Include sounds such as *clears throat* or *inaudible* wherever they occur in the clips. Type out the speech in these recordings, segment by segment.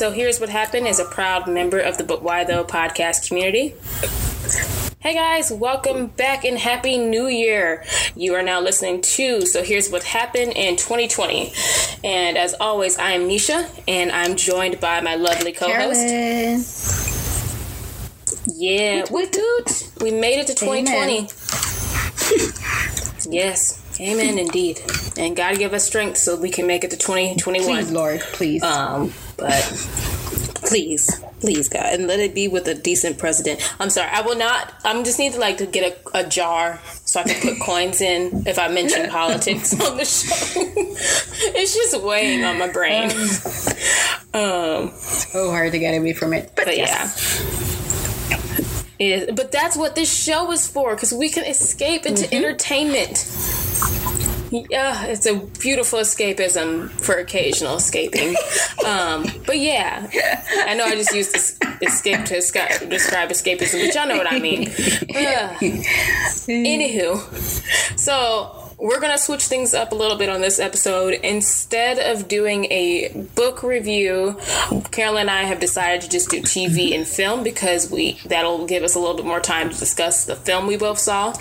So here's what happened as a proud member of the But Why Though podcast community. Hey guys, welcome back and happy new year. You are now listening to So Here's What Happened in 2020. And as always, I am Nisha and I'm joined by my lovely co host. Yeah, Woot woot. we made it to 2020. yes, amen indeed. And God give us strength so we can make it to 2021. Please, Lord, please. Um, but please, please, God, and let it be with a decent president. I'm sorry, I will not. I'm just need to like to get a, a jar so I can put *laughs* coins in if I mention *laughs* politics on the show. *laughs* it's just weighing on my brain. Um, so hard to get away from it. But, but yes. yeah. Is, but that's what this show is for because we can escape into Mm-hmm. entertainment. Yeah, it's a beautiful escapism for occasional escaping. *laughs* um, but yeah, I know I just used es- escape to esca- describe escapism, but y'all know what I mean. *laughs* Ugh. Anywho, so we're gonna switch things up a little bit on this episode. Instead of doing a book review, Carolyn and I have decided to just do TV and film because we that'll give us a little bit more time to discuss the film we both saw.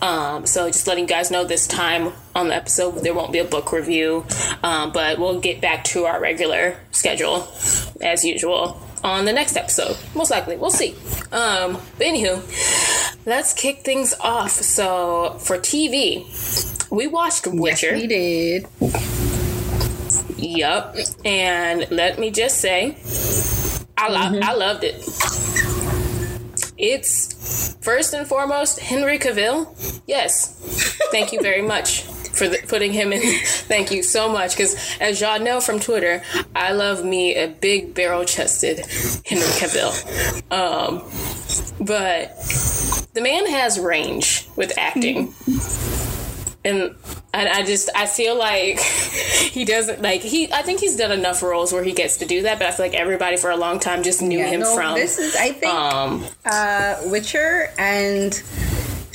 Um, so just letting you guys know this time on the episode there won't be a book review, um, but we'll get back to our regular schedule as usual on the next episode. Most likely, we'll see. Um, but anywho, let's kick things off. So for TV, we watched Witcher. we did. Yup. And let me just say, I lo- I loved it. It's first and foremost Henry Cavill. Yes. Thank you very much for the, putting him in. *laughs* Thank you so much because as y'all know from Twitter, I love me a big barrel-chested Henry Cavill. Um, but the man has range with acting. And and I just I feel like *laughs* he doesn't like he I think he's done enough roles where he gets to do that, but I feel like everybody for a long time just knew Yeah, him no, from this is, I think, um uh, Witcher and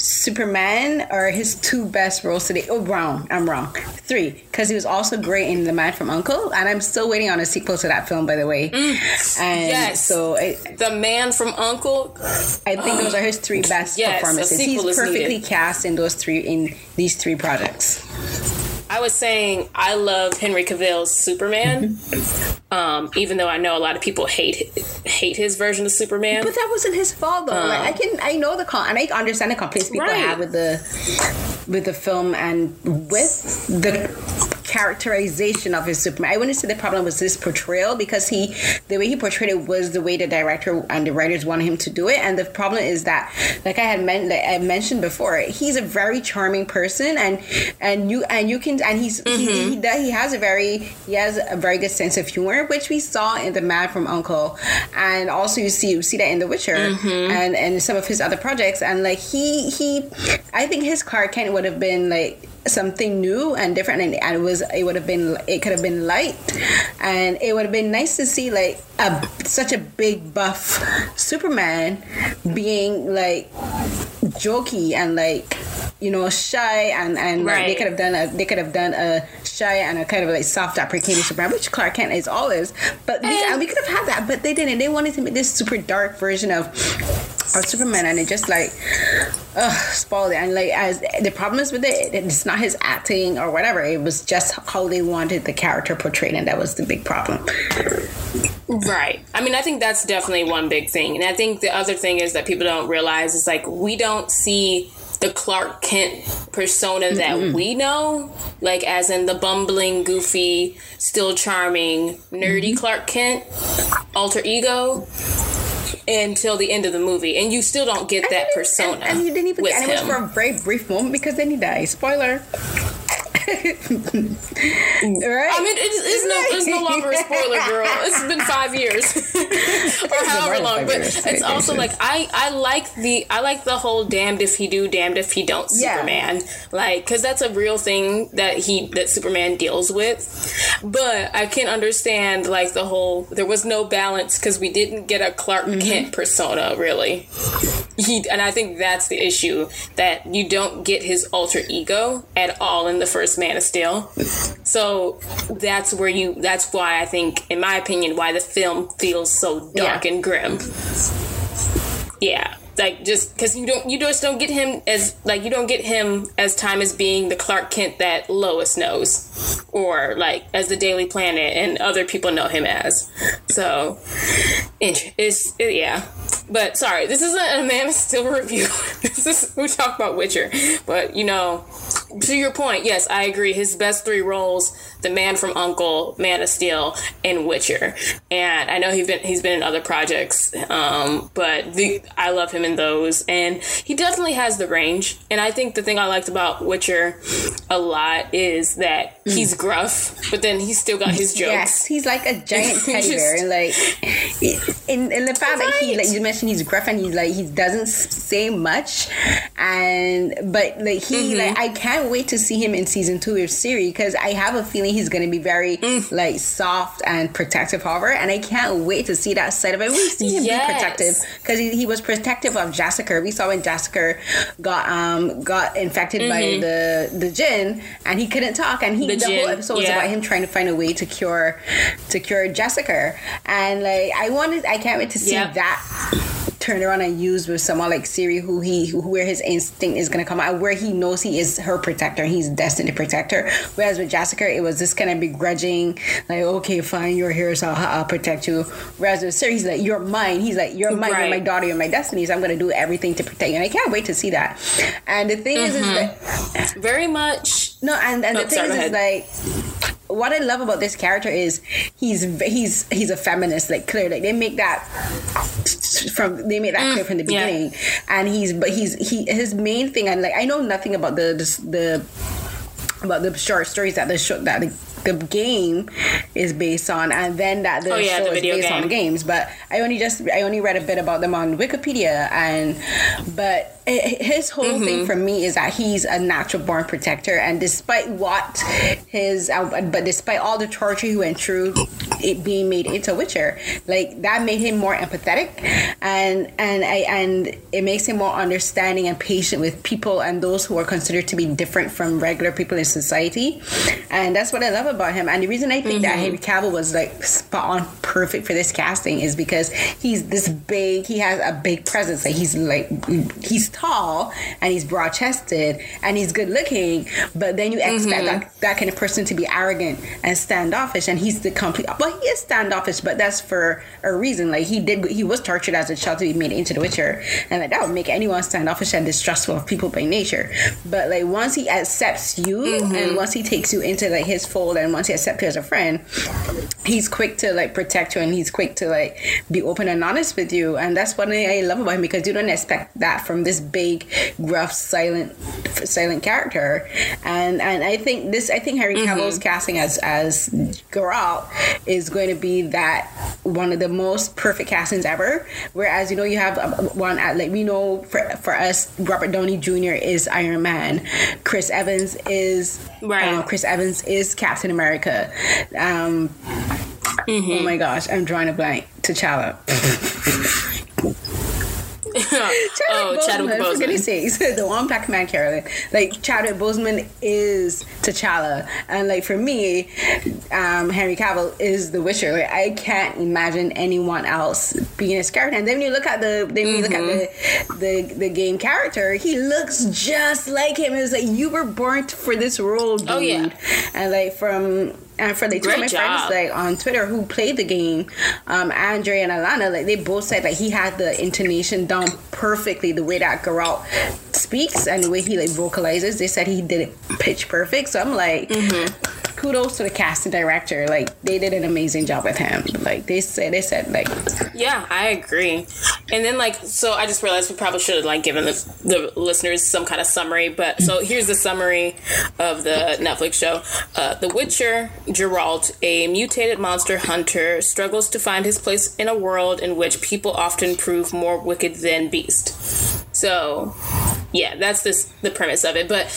Superman are his two best roles today. Oh, wrong. I'm wrong. Three, because he was also great in The Man from Uncle, and I'm still waiting on a sequel to that film, by the way. Mm. and yes. so I, the man from Uncle. I think those are his three best Yes, performances. He's perfectly needed. cast in those three in these three projects. I was saying I love Henry Cavill's Superman, mm-hmm. Um, even though I know a lot of people hate hate his version of Superman. But that wasn't his fault though. like I can I know the con and I understand the complaints people Right. have with the with the film and with the characterization of his Superman. I wouldn't say the problem was his portrayal because he the way he portrayed it was the way the director and the writers wanted him to do it. And the problem is that like I had men- like I mentioned before, he's a very charming person and and you and you can and he's he, mm-hmm. he, he has a very he has a very good sense of humor, which we saw in The Man from Uncle, and also you see you see that in The Witcher mm-hmm. and and some of his other projects. And like he he, I think his Clark Kent would have been like something new and different and, it was it would have been it could have been light. And it would have been nice to see like a such a big buff superman being like jokey and like you know shy and and like, they could have done a they could have done a shy and a kind of like soft deprecating superman which clark kent is always but we, And- and we could have had that but they didn't they wanted to make this super dark version of of superman and it just like ugh, spoiled it. And like, as the problem is with it, it's not his acting or whatever. It was just how they wanted the character portrayed, and that was the big problem. Right. I mean, I think that's definitely one big thing. And I think the other thing is that people don't realize is like we don't see the Clark Kent persona that we know, like as in the bumbling, goofy, still charming, nerdy mm-hmm. Clark Kent alter ego until the end of the movie. And you still don't get that persona and, and you didn't even. with And it was him. for a very brief moment because then he died. Spoiler. Right? I mean, it's, it's no, it's no longer a spoiler, girl. It's been five years. *laughs* *laughs* or however long. But it's also like I I like the I like the whole damned if he do, damned if he don't Yeah. Superman. Like because that's a real thing that he that Superman deals with. But I can understand like the whole there was no balance because we didn't get a Clark Mm-hmm. Kent persona really. He and I think that's the issue that you don't get his alter ego at all in the first Man of Steel. So that's where you. That's why I think, in my opinion, why the film feels so dark Yeah. and grim. Yeah, like just because you don't, you just don't get him as like you don't get him as time as being the Clark Kent that Lois knows, or like as the Daily Planet and other people know him as. So, it's it, yeah. But sorry, this isn't a Man of Steel review. *laughs* this is we talk about Witcher, but you know, to your point, yes, I agree. His best three roles: The Man from Uncle, Man of Steel, and Witcher. And I know he's been he's been in other projects, um, but the I love him in those, and he definitely has the range. And I think the thing I liked about Witcher a lot is that he's gruff, but then he's still got his jokes. Yes, he's like a *laughs* giant teddy bear, like, in, in the fact that he like you mentioned he's gruff and he's like he doesn't say much, and but like he mm-hmm. like I can't wait to see him in season two of Ciri because I have a feeling he's gonna be very mm. like soft and protective however and I can't wait to see that side of it. We see him Yes. be protective because he, he was protective of Jessica. We saw when Jessica got um got infected by mm-hmm. the the jinn, and he couldn't talk, and he The the, whole episode was about him trying to find a way to cure to cure Jessica. And like I wanted I can't wait to see Yep. that turned around and used with someone like Ciri who he who, where his instinct is gonna come out where he knows he is her protector he's destined to protect her whereas with Jessica it was this kind of begrudging like okay fine you're here so I'll, I'll protect you. Whereas with Ciri he's like you're mine. He's like you're mine you're my daughter you're my destiny so I'm gonna do everything to protect you. And I can't wait to see that. And the thing is is that mm-hmm. Very much. No, and, and Oh, the thing sorry, is, is like what I love about this character is he's he's he's a feminist. Like clear, like they make that from they make that clear from the yeah. beginning. And he's but he's he his main thing. And like I know nothing about the the, the about the short stories that the show that the, the game is based on, and then that the Oh, yeah, show the is based game. on games. But I only just I only read a bit about them on Wikipedia, and but his whole Mm-hmm. thing for me is that he's a natural born protector, and despite what his uh, but despite all the torture he went through, it being made into Witcher, like that made him more empathetic, and and I and it makes him more understanding and patient with people and those who are considered to be different from regular people in society, and that's what I love about him. And the reason I think that Henry Cavill was like spot on perfect for this casting is because he's this big, he has a big presence. Like he's like he's tall and he's broad chested and he's good looking, but then you expect mm-hmm. that, that kind of person to be arrogant and standoffish, and he's the complete. Well, he is standoffish, but that's for a reason. Like he did, he was tortured as a child to be made into the Witcher, and like that would make anyone standoffish and distrustful of people by nature. But like once he accepts you, mm-hmm. and once he takes you into like his fold, and once he accepts you as a friend, he's quick to like protect you, and he's quick to like be open and honest with you, and that's what I love about him because you don't expect that from this big, gruff, silent, silent character, and and I think this I think Harry Cavill's casting as as Geralt is going to be that one of the most perfect castings ever. Whereas you know you have um, one at like we know for for us Robert Downey Jr. is Iron Man, Chris Evans is Right. uh, Chris Evans is Captain America. Um, Mm-hmm. Oh my gosh, I'm drawing a blank. T'Challa. *laughs* oh, Chadwick For Boseman. goodness sakes, *laughs* the one black man, Carolyn. Like Chadwick Boseman is T'Challa, and like for me, um, Henry Cavill is the Witcher. Like I can't imagine anyone else being a character. And then when you look at the, then you look at Mm-hmm. the, the the game character, he looks just like him. It's like you were born for this role, dude. Oh, yeah. And like from and for like two of my Great friends like on Twitter who played the game, um, Andre and Alana, like they both said like he had the intonation down perfectly, the way that Geralt speaks and the way he like vocalizes. They said he did it pitch perfect. So I'm like, kudos to the cast and director. Like they did an amazing job with him. Like they said, they said like Yeah, I agree. And then like so I just realized we probably should have like given the, the listeners some kind of summary, but so here's the summary of the Netflix show. Uh, the Witcher, Geralt, a mutated monster hunter, struggles to find his place in a world in which people often prove more wicked than beast. So yeah, that's this the premise of it. But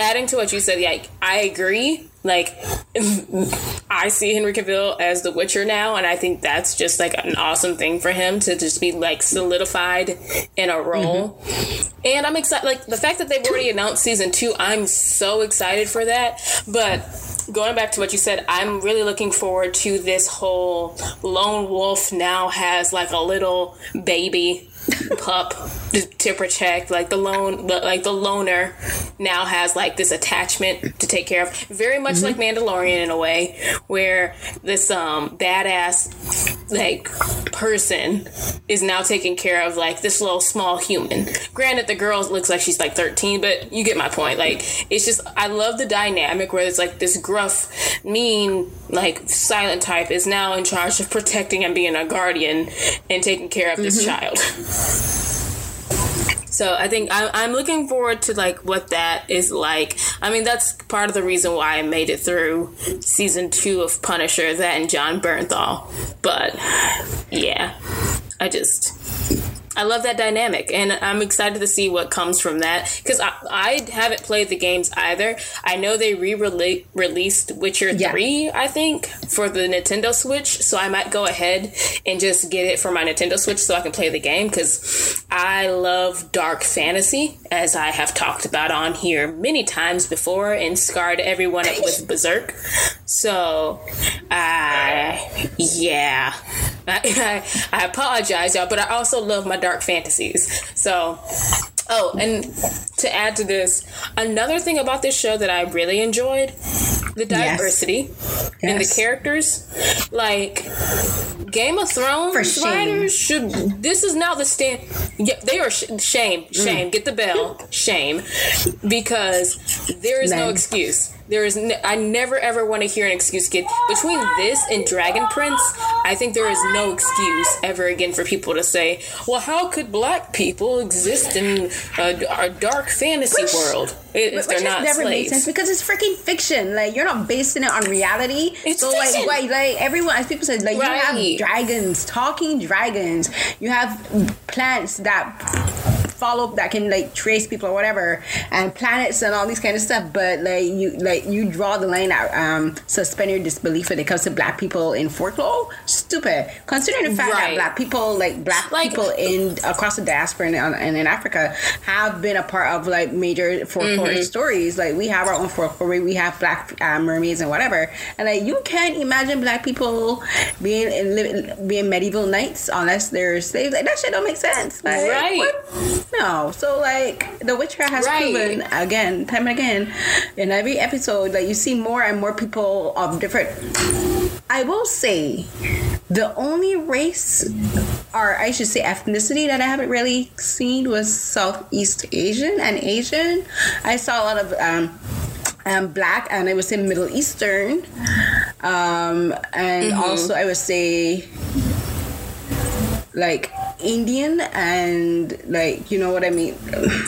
adding to what you said, like I agree. Like *laughs* I see Henry Cavill as the Witcher now, and I think that's just like an awesome thing for him to just be like solidified in a role. Mm-hmm. And I'm excited. Like the fact that they've already announced season two, I'm so excited for that. But going back to what you said, I'm really looking forward to this whole lone wolf now has like a little baby pup to protect like the lone the, like the loner now has like this attachment to take care of very much mm-hmm. like mandalorian in a way where this um badass like person is now taking care of like this little small human. Granted the girl looks like she's like 13 but you get my point. Like it's just i love the dynamic where it's like this gruff mean like silent type is now in charge of protecting and being a guardian and taking care of this mm-hmm. child *laughs* so I think I, I'm looking forward to like what that is like. I mean, that's part of the reason why I made it through season two of Punisher, that and Jon Bernthal. But yeah, I just I love that dynamic, and I'm excited to see what comes from that because I, I haven't played the games either. I know they re released Witcher yeah. 3, I think, for the Nintendo Switch, so I might go ahead and just get it for my Nintendo Switch so I can play the game because I love dark fantasy, as I have talked about on here many times before and scarred everyone up with Berserk. So, uh, yeah. *laughs* I, I, apologize, y'all, but I also love my dark fantasies. So, oh, and to add to this, another thing about this show that I really enjoyed the diversity yes. in the characters. Like Game of Thrones writers should. This is now the stand. Yeah, they are sh- shame, shame. Mm. Get the bell, shame, because there is no excuse there is, I never ever want to hear an excuse get between this and Dragon Prince. I think there is no excuse ever again for people to say, "Well, how could black people exist in a, a dark fantasy which, world if they're not never slaves?" Sense because it's freaking fiction. Like you're not basing it on reality. It's so fiction. like, why, like everyone, as people said, like right. you have dragons, talking dragons. You have plants that follow that can like trace people or whatever and planets and all these kind of stuff but like you like you draw the line out um suspend your disbelief when it comes to black people in folklore stupid. Considering the fact right. that black people like black like, people in across the diaspora and, and, in africa have been a part of like major folklore mm-hmm. stories. Like we have our own folklore we have black uh, mermaids and whatever. And like you can't imagine black people being in being medieval knights unless they're slaves. Like that shit don't make sense. Like, right. what? No. So like The Witcher has right. proven again, time and again, in every episode that you see more and more people of different I will say the only race or I should say ethnicity that I haven't really seen was Southeast Asian and Asian. I saw a lot of um, um, black and I would say Middle Eastern. Um, and mm-hmm. also I would say like Indian and like you know what I mean.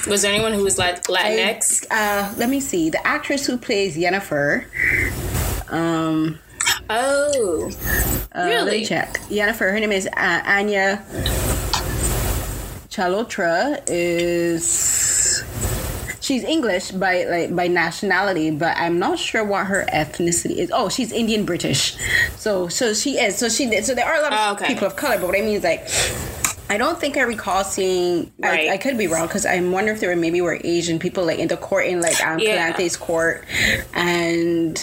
Was there anyone who was like Latinx? I, uh, let me see. The actress who plays Yennefer. Um. Oh. Uh, really? Let me check. Yennefer. Her name is uh, Anya Chalotra. Is she's English by like by nationality, but I'm not sure what her ethnicity is. Oh, she's Indian British. So so she is. So she so there are a lot of oh, okay. people of color, but what I mean is like I don't think I recall seeing. Right. I, I could be wrong because I'm wondering if there were maybe were Asian people like in the court in like um, yeah. court, and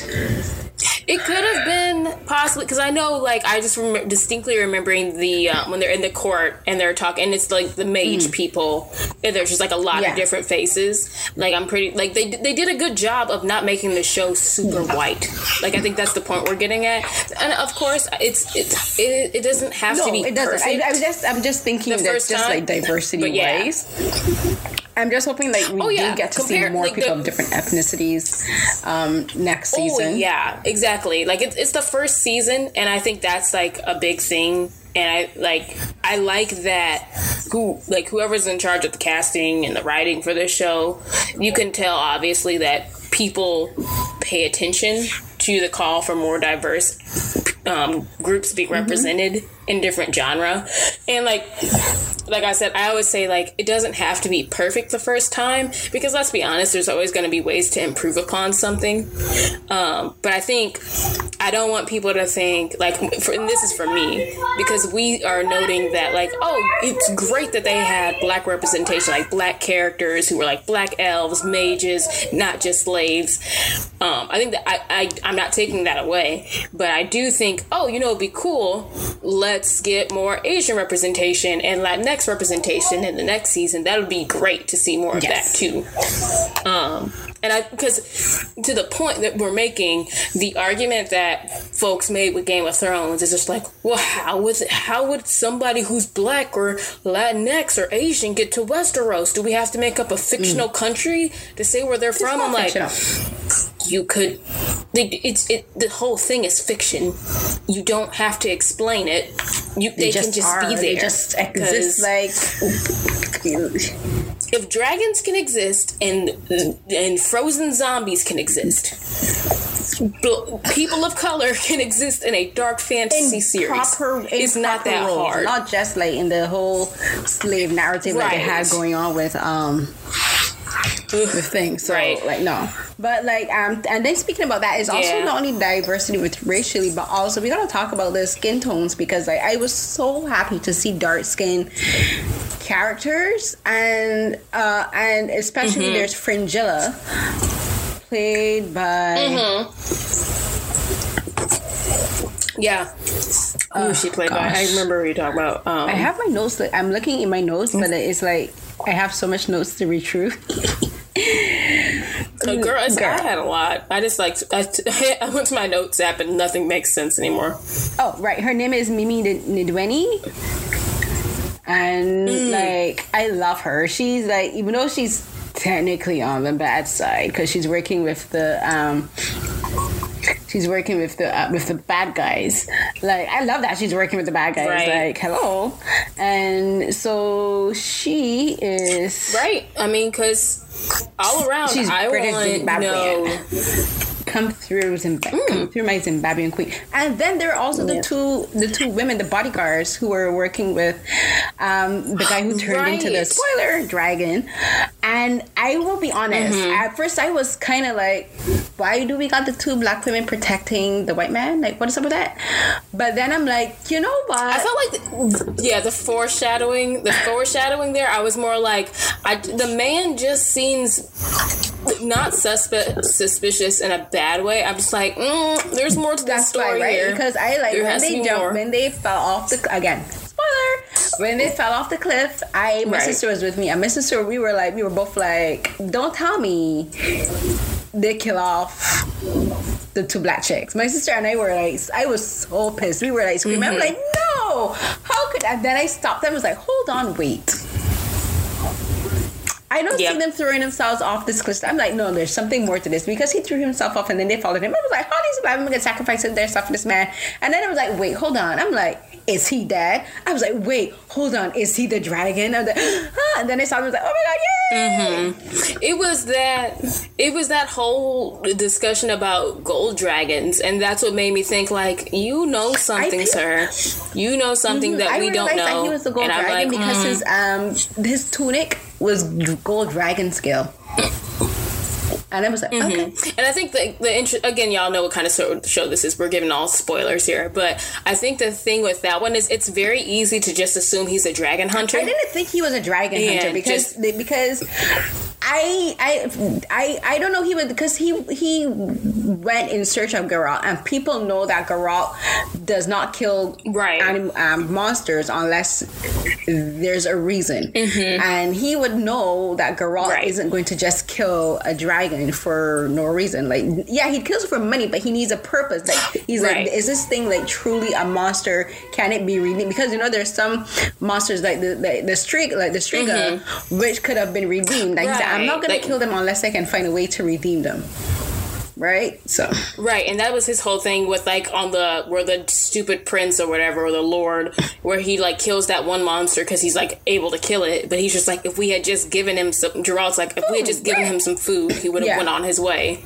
It could have been possibly because I know, like, I just remember distinctly remembering the um, when they're in the court and they're talking, and it's like the mage mm. people, and there's just like a lot yeah. of different faces. Like, I'm pretty like they they did a good job of not making the show super white. Like, I think that's the point we're getting at, and of course, it's it's it, it doesn't have no, to be. It doesn't. I, am just I'm just thinking that just time, like diversity yeah. ways. I'm just hoping like we oh, yeah. do get to Compare, see more like people the, of different ethnicities um, next oh, season. Oh, yeah, exactly. Like it's it's the first season, and I think that's like a big thing. And I like I like that who like whoever's in charge of the casting and the writing for this show, you can tell obviously that people pay attention to the call for more diverse um, groups being mm-hmm. represented mm-hmm. In different genre and like like i said i always say like it doesn't have to be perfect the first time because let's be honest there's always going to be ways to improve upon something um, but i think i don't want people to think like for, and this is for me because we are noting that like oh it's great that they had black representation like black characters who were like black elves mages not just slaves um, i think that I, I i'm not taking that away but i do think oh, you know, it'd be cool. Let's get more Asian representation and Latinx representation in the next season. That would be great to see more of yes. that too. Um, and I because to the point that we're making, the argument that folks made with Game of Thrones is just like, well, how would how would somebody who's black or Latinx or Asian get to Westeros? Do we have to make up a fictional mm. country to say where they're it's from? I'm like, you could. It's it. The whole thing is fiction. You don't have to explain it. You they, they just can just are. be there. They just exist like if dragons can exist and and frozen zombies can exist people of color *laughs* can exist in a dark fantasy in series. Proper, it's not that roles, hard. Not just like in the whole slave narrative right. that they had going on with um with things. So right. like no. But like um and then speaking about that is also yeah. not only diversity with racially, but also we gotta talk about the skin tones because like I was so happy to see dark skin characters and uh and especially mm-hmm. there's Fringilla played by mm-hmm. Yeah. Who she played gosh. by? I remember what you're talking about. Um, I have my notes. I'm looking in my notes, but it's like I have so much notes to read through. Girl, girl, I had a lot. I just like I, *laughs* I went to my notes app and nothing makes sense anymore. Oh, right. Her name is Mimi Ndiweni. And mm. like I love her. She's like even though she's technically on the bad side because she's working with the um she's working with the uh, with the bad guys. Like I love that she's working with the bad guys. Right. Like hello, and so she is right. I mean, because all around, she's I want to come through Zimbabwe, mm. come through my Zimbabwean queen. And then there are also the two the two women, the bodyguards, who were working with um, the guy who turned right. into the spoiler dragon. And I will be honest, mm-hmm. at first I was kind of like, why do we got the two black women protecting the white man? Like, what is up with that? But then I'm like, you know what? I felt like, the, yeah, the foreshadowing, the foreshadowing there. I was more like, I, the man just seems not suspe- suspicious in a bad way. I'm just like, mm, there's more to that story right? here. Because I like there when they jumped, when they fell off the again. When they fell off the cliff, I my right. sister was with me. And my sister, we were like, we were both like, don't tell me they kill off the two black chicks. My sister and I were like, I was so pissed. We were like screaming. Mm-hmm. I'm like, no, how could? And then I stopped. Them. I was like, hold on, wait I don't yep. see them throwing themselves off this cliff. I'm like, no, there's something more to this because he threw himself off and then they followed him. I was like, how these black women gonna sacrifice their stuff for this man? And then I was like, wait, hold on. I'm like, is he dead? I was like, wait, hold on, is he the dragon? Like, huh. *gasps* And then I saw him, I was like, oh my god, yeah. Mm-hmm. It was that. It was that whole discussion about gold dragons, and that's what made me think like, you know something, sir. You know something mm-hmm. that I we don't know. That he was the gold and dragon like, because mm. his um his tunic was gold dragon scale. *laughs* And I was like, mm-hmm. okay. And I think the, the int- again, y'all know what kind of show this is. We're giving all spoilers here, but I think the thing with that one is it's very easy to just assume he's a dragon hunter. I didn't think he was a dragon hunter because just, because I I I I don't know he would because he he went in search of Geralt and people know that Geralt does not kill Right. anim, um, monsters unless there's a reason and he would know that Geralt Mm-hmm. Right. isn't going to just kill a dragon for no reason like yeah he kills for money but he needs a purpose like he's Right. like is this thing like truly a monster can it be redeemed because you know there's some monsters like the the, the streak like the striga which could have been redeemed like he said i'm not. Gonna Like- kill them unless i can find a way to redeem them right so Right, and that was his whole thing with like on the where the stupid prince or whatever or the lord where he like kills that one monster because he's like able to kill it, but he's just like if we had just given him some Geralt's like if we had oh, just given him some food, he would have Yeah. went on his way.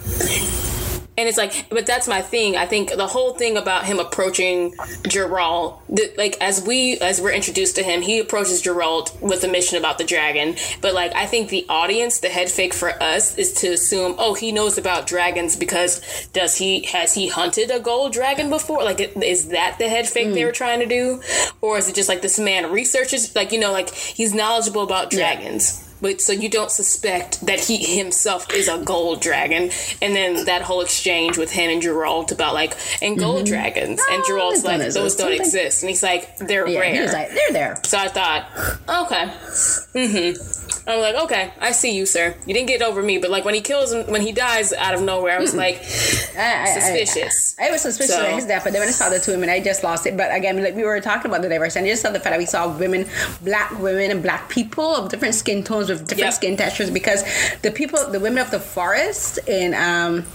And it's like, but that's my thing. I think the whole thing about him approaching Geralt, the, like as we as we're introduced to him, he approaches Geralt with a mission about the dragon. But like, I think the audience, the head fake for us, is to assume, oh, he knows about dragons because does he has he hunted a gold dragon before? Like, is that the head fake they hmm. were trying to do, or is it just like this man researches, like you know, like he's knowledgeable about dragons? But so you don't suspect that he himself is a gold dragon. And then that whole exchange with him and Geralt about like and gold dragons. And Geralt's like those don't Something- exist. And he's like they're yeah rare. like they're there. So I thought okay. Mm-hmm I'm like okay I see you sir you didn't get over me but like when he kills him when he dies out of nowhere I was like *laughs* I, I- I- suspicious I was suspicious So- of his death, but then when I saw the two women, I just lost it. But again, like we were talking about the diversity, and I just saw the fact that we saw women, black women, and black people of different skin tones with different Yep. skin textures. Because the people, the women of the forest in um,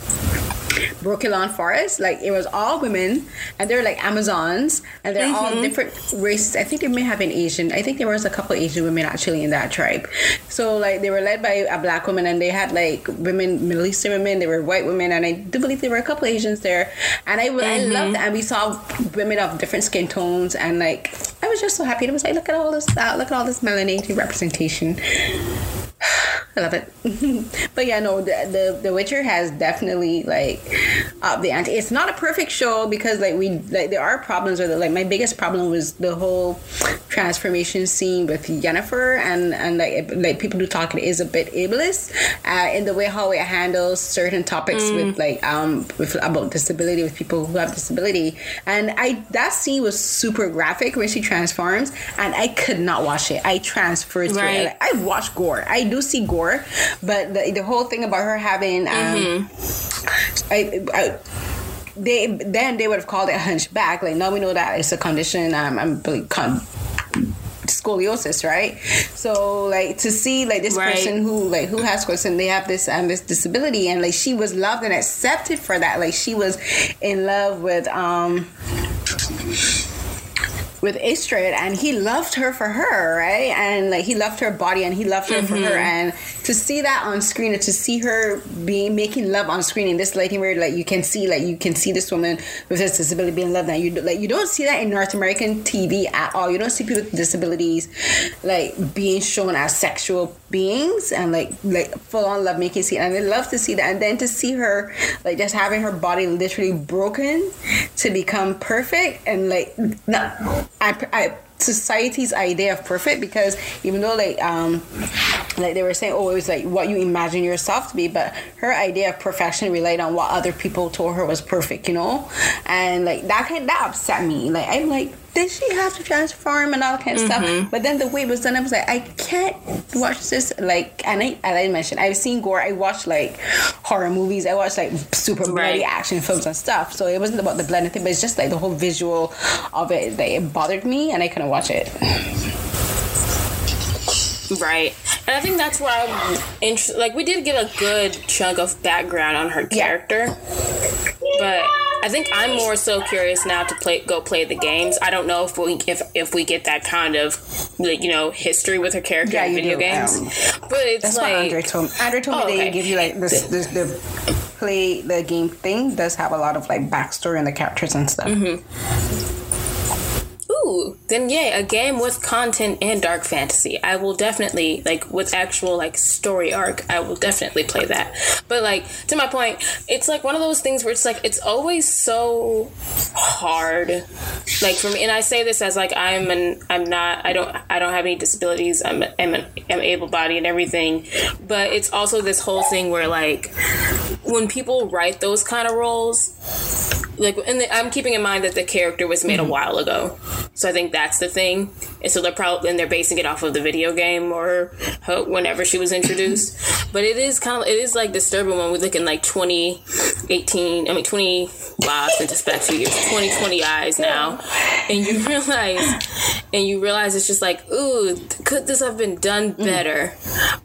Brokilon Forest, like it was all women, and they're like Amazons, and they're all different races. I think they may have been Asian. I think there was a couple Asian women actually in that tribe. So like they were led by a black woman, and they had like women, Middle Eastern women. They were white women, and I do believe there were a couple Asians there. And I, I loved that. And we saw women of different skin tones, and like I was just so happy. It was like look at all this, uh, look at all this melanated representation. *sighs* I love it. *laughs* but yeah, no, the, the The Witcher has definitely like up the ante. It's not a perfect show because like we like there are problems with it. Like my biggest problem was the whole transformation scene with Yennefer and and like like people do talk it is a bit ableist uh, in the way how it handles certain topics with like um with about disability with people who have disability. And I that scene was super graphic when she transforms, and I could not watch it. I transferred through it. Right. Like, I watch gore. I do see gore, but the, the whole thing about her having um, I, I they then they would have called it a hunchback. Like now we know that it's a condition. Um, I'm believe con- scoliosis, right? So like to see like this Right. person who like who has scoliosis and they have this um this disability and like she was loved and accepted for that. Like she was in love with um with Istredd and he loved her for her, right? And like he loved her body and he loved her for her. Mm-hmm. And to see that on screen and to see her being making love on screen in this lighting where like you can see like you can see this woman with this disability being loved. And you like you don't see that in North American TV at all. You don't see people with disabilities like being shown as sexual beings and like like full on love making scene. And I love to see that. And then to see her like just having her body literally broken to become perfect and like not I, I society's idea of perfect because even though like um like they were saying oh it was like what you imagine yourself to be but her idea of perfection relied on what other people told her was perfect you know? And like that kind that upset me. Like i'm like did she have to transform and all that kind of stuff mm-hmm. but then the way it was done i was like i can't watch this like and i as i mentioned i've seen gore i watch like horror movies i watch like super bloody Right. action films and stuff so it wasn't about the blending thing but it's just like the whole visual of it that it bothered me and i couldn't watch it Right. And I think that's where I'm interested. Like, we did get a good chunk of background on her Yeah. character. But I think I'm more so curious now to play, go play the games. I don't know if we if if we get that kind of like, you know history with her character Yeah, in video do. games. Um, but it's That's like what Andre told me. Andre told Oh, me okay. they give you like this, this the play the game thing does have a lot of like backstory on the characters and stuff. Mm-hmm. Ooh, then yeah, a game with content and dark fantasy. I will definitely like with actual like story arc. I will definitely play that. But like to my point, it's like one of those things where it's like it's always so hard. Like for me, and I say this as like I'm an I'm not I don't I don't have any disabilities. I'm I'm, an, I'm able bodied and everything, but it's also this whole thing where like when people write those kind of roles like and the, i'm keeping in mind that the character was made mm-hmm. a while ago so i think that's the thing. And so they're probably and they're basing it off of the video game or whenever she was introduced. But it is kind of it is like disturbing when we look in like 2018 i mean 20 wow it's been just back two years 2020 eyes now. And you realize and you realize it's just like ooh could this have been done better?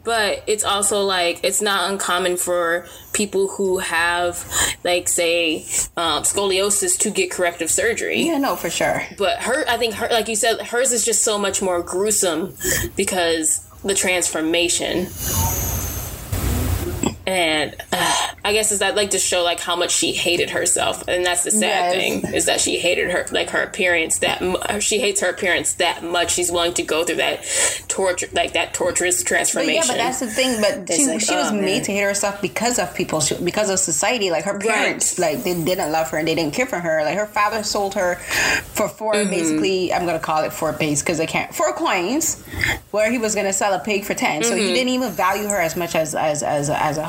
But it's also like it's not uncommon for people who have like say um, scoliosis to get corrective surgery. Yeah, no, for sure. But her, I think her, like you said, hers is just so much more gruesome because the transformation and uh, I guess is that like to show like how much she hated herself, and that's the sad yes. thing is that she hated her like her appearance that she hates her appearance that much. She's willing to go through that torture, like that torturous transformation. But yeah, but that's the thing. But she, like, she was oh, made man. to hate herself because of people, because of society. Like her parents, right. like they didn't love her and they didn't care for her. Like her father sold her for 4 mm-hmm. basically. I'm gonna call it four pays because I can't four coins, where he was gonna sell a pig for 10 mm-hmm. So he mm-hmm. didn't even value her as much as as as as a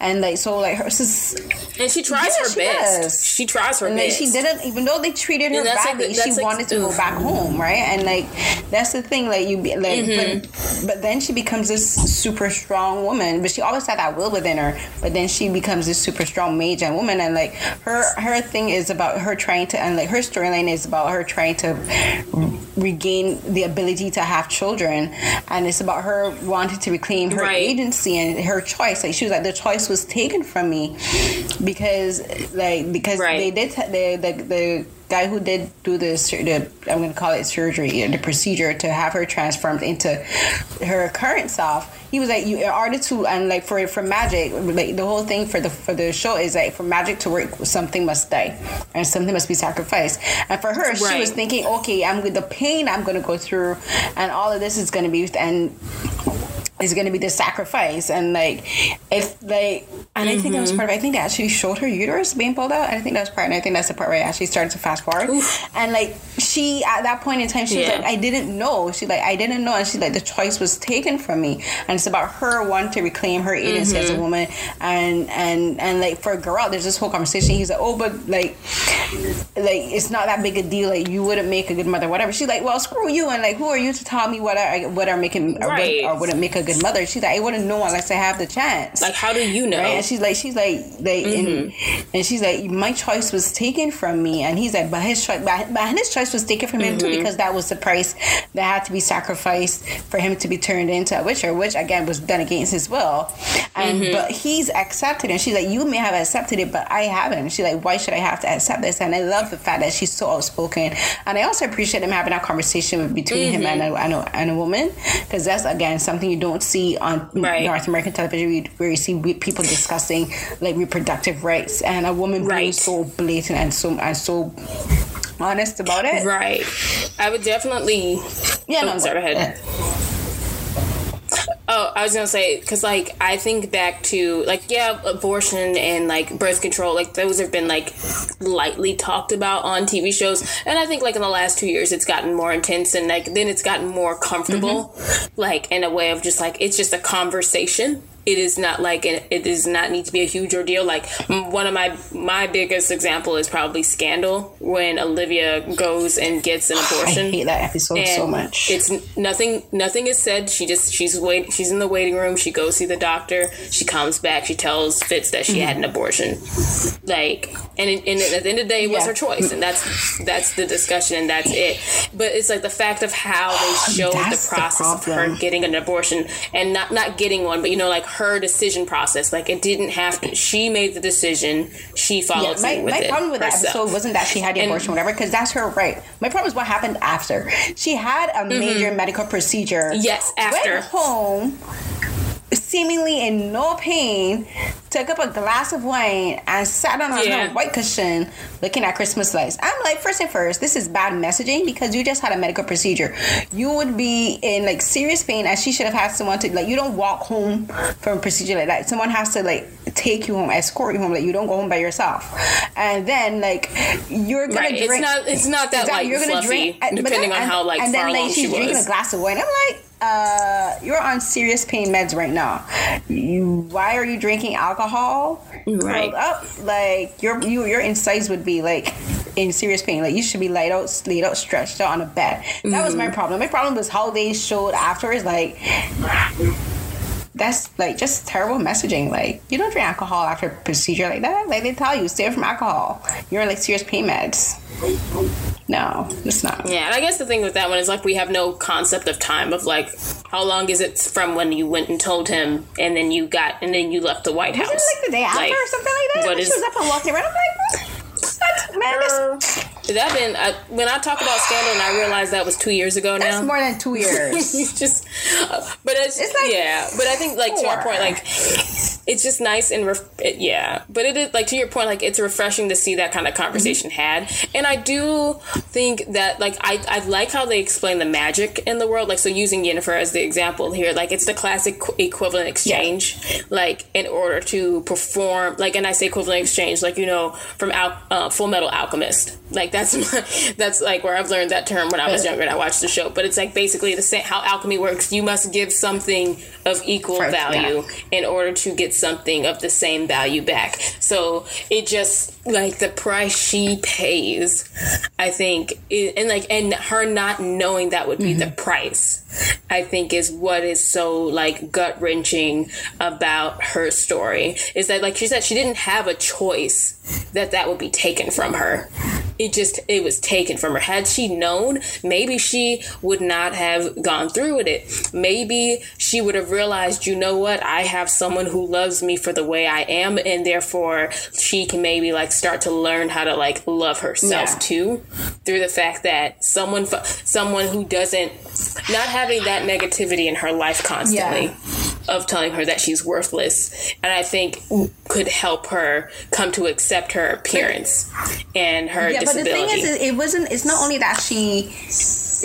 and like so like her sis, and she tries her best. Does. She tries her and, best. Like, she didn't even though they treated her badly. Like, she like, wanted to go back home, right? And like that's the thing. Like you be like, mm-hmm. but, but then she becomes this super strong woman. But she always had that will within her. But then she becomes this super strong mage and woman. And like her her thing is about her trying to and like her storyline is about her trying to regain the ability to have children, and it's about her wanting to reclaim her right. agency and her choice. Like she was like the choice was taken from me because like because right. they did the, the the guy who did do this the I'm gonna call it surgery uh, the procedure to have her transformed into her current self he was like you are the two and like for for magic like the whole thing for the for the show is like for magic to work something must die and something must be sacrificed and for her right. she was thinking okay I'm with the pain I'm gonna go through and all of this is gonna be and is going to be the sacrifice and like if like and mm-hmm. I think that was mm-hmm. part of I think they actually showed her uterus being pulled out I think that was part and I think that's the part where I actually started to fast forward Oof. and like she at that point in time she yeah. was like I didn't know she like I didn't know and she like the choice was taken from me and it's about her wanting to reclaim her agency mm-hmm. as a mm-hmm. woman and and and like for a girl there's this whole conversation he's like oh but like like it's not that big a deal like you wouldn't make a good mother whatever she's like well screw you and like who are you to tell me what I what are making right. or, or wouldn't make a good mother. She's like, I wouldn't know unless I have the chance. Like, how do you know? Right? And she's like, she's like, like, mm-hmm. and, and, she's like, my choice was taken from me. And he's like, but his choice, but, but his choice was taken from him mm-hmm. too because that was the price that had to be sacrificed for him to be turned into a witcher, which again was done against his will. And mm-hmm. but he's accepted, and she's like, you may have accepted it, but I haven't. She's like, why should I have to accept this? And I love the fact that she's so outspoken, and I also appreciate him having that conversation between him and a, and a, and a woman because that's again something you don't see on right. North American television where you see people discussing like reproductive rights and a woman right. being so blatant and so and so honest about it. Right. I would definitely. Yeah, no, oh, sorry, ahead. Oh, I was gonna say because like I think back to like yeah, abortion and like birth control, like those have been like lightly talked about on TV shows, and I think like in the last two years it's gotten more intense and like then it's gotten more comfortable, mm-hmm. like in a way of just like it's just a conversation it is not like an, it does not need to be a huge ordeal. Like one of my my biggest example is probably Scandal when Olivia goes and gets an *sighs* abortion. I hate that episode and so much. It's nothing. Nothing is said. She just she's wait. She's in the waiting room. She goes see the doctor. She comes back. She tells Fitz that she mm-hmm. had an abortion. Like and, it, and at the end of the day, it was yeah. her choice, and that's that's the discussion, and that's it. But it's like the fact of how they *gasps* showed the process the of her getting an abortion and not not getting one, but you know like her decision process. Like it didn't have to. She made the decision. She followed yeah, my, with my it. My problem with herself. that episode wasn't that she had the and, abortion, whatever, because that's her right. My problem is what happened after. She had a mm-hmm. major medical procedure. Yes, after went home seemingly in no pain, took up a glass of wine and sat down on Yeah. her white cushion looking at Christmas lights. I'm like, first and first, this is bad messaging because you just had a medical procedure. You would be in like serious pain and she should have had someone to like you don't walk home from a procedure like that. Someone has to like take you home, escort you home, like you don't go home by yourself. And then like you're gonna Right. drink It's not. It's not that Exactly, like fluffy. and- uh, but depending then- on how like and far then like she's she drinking was. a glass of wine. I'm like, uh, you're on serious pain meds right now. You, why are you drinking alcohol? Right. Up, like your you your insides would be like in serious pain. Like you should be laid out, laid out, stretched out on a bed. That was my Mm-hmm. problem. My problem was how they showed afterwards, like. That's like just terrible messaging. Like you don't drink alcohol after a procedure like that. Like they tell you, stay away from alcohol. You're on like serious pain meds. No, it's not. Yeah, and I guess the thing with that one is like we have no concept of time of like how long is it from when you went and told him and then you got and then you left the White House. Wasn't it like the day after Like, or something like that? what When is- she was up and walking around. I'm like, what? Man, this, that been I, when I talk about scandal and I realized that was two years ago now. that's more than two *laughs* years. just, uh, but it's, It's like yeah. But I think like to your four. point, like it's just nice and ref- it, yeah. But it is like to your point, like it's refreshing to see that kind of conversation Mm-hmm. had. And I do think that like I I like how they explain the magic in the world. Like so, using Yennefer as the example here, like it's the classic qu- equivalent exchange. Like in order to perform, like and I say equivalent exchange, like you know from Al- uh, Full Metal Alchemist. Like that's *laughs* that's like where I've learned that term when I was younger and I watched the show. But it's like basically the same how alchemy works. You must give something of equal value yeah. in order to get something of the same value back. So it just like the price she pays, I think, it, and like and her not knowing that would be the mm-hmm. price, I think is what is so like gut wrenching about her story is that like she said she didn't have a choice that that would be taken from her. It just it was taken from her. Had she known, maybe she would not have gone through with it. Maybe she would have realized, you know what, I have someone who loves me for the way I am, and therefore she can maybe like start to learn how to like love herself Yeah. too, through the fact that someone someone who doesn't not having that negativity in her life constantly of telling her that she's worthless and i think could help her come to accept her appearance and her yeah, but the thing is, it wasn't. It's not only that she.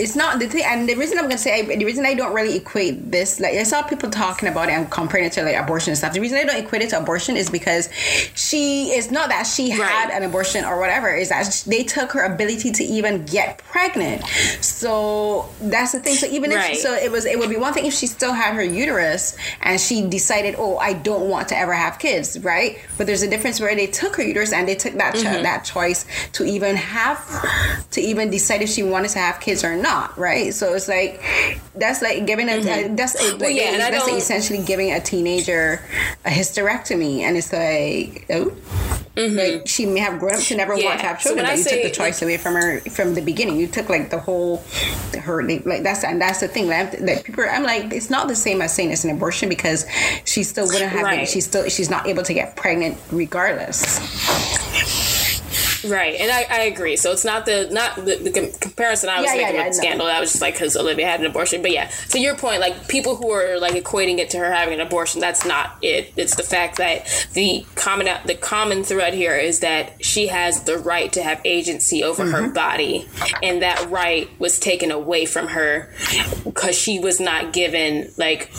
It's not the thing, and the reason I'm gonna say the reason I don't really equate this, like I saw people talking about it and comparing it to like abortion and stuff. The reason I don't equate it to abortion is because she is not that she had an abortion or whatever. Is that they took her ability to even get pregnant. So that's the thing. So even Right. if so, it was it would be one thing if she still had her uterus and she decided, oh, I don't want to ever have kids, right? But there's a difference where they took her uterus and they took that Mm-hmm. that choice to even have to even decide if she wanted to have kids or not, right? So it's like that's like giving a uh, that's a, like, Mm-hmm. yeah, that's essentially giving a teenager a hysterectomy, and it's like oh. Like she may have grown up to never want to Mm-hmm. Have children, when but you say, took the choice away from her from the beginning. You took like the whole her like that's and that's the thing like, that people. I'm like it's not the same as saying it's an abortion because she still wouldn't have. Right. She's still she's not able to get pregnant regardless. Right, and I, I agree. So it's not the not the, the comparison I was Yeah, yeah, making yeah, with no. scandal. I was just like because Olivia had an abortion, but yeah. To your point, like people who are like equating it to her having an abortion, that's not it. It's the fact that the common the common thread here is that she has the right to have agency over Mm-hmm. her body, and that right was taken away from her because she was not given like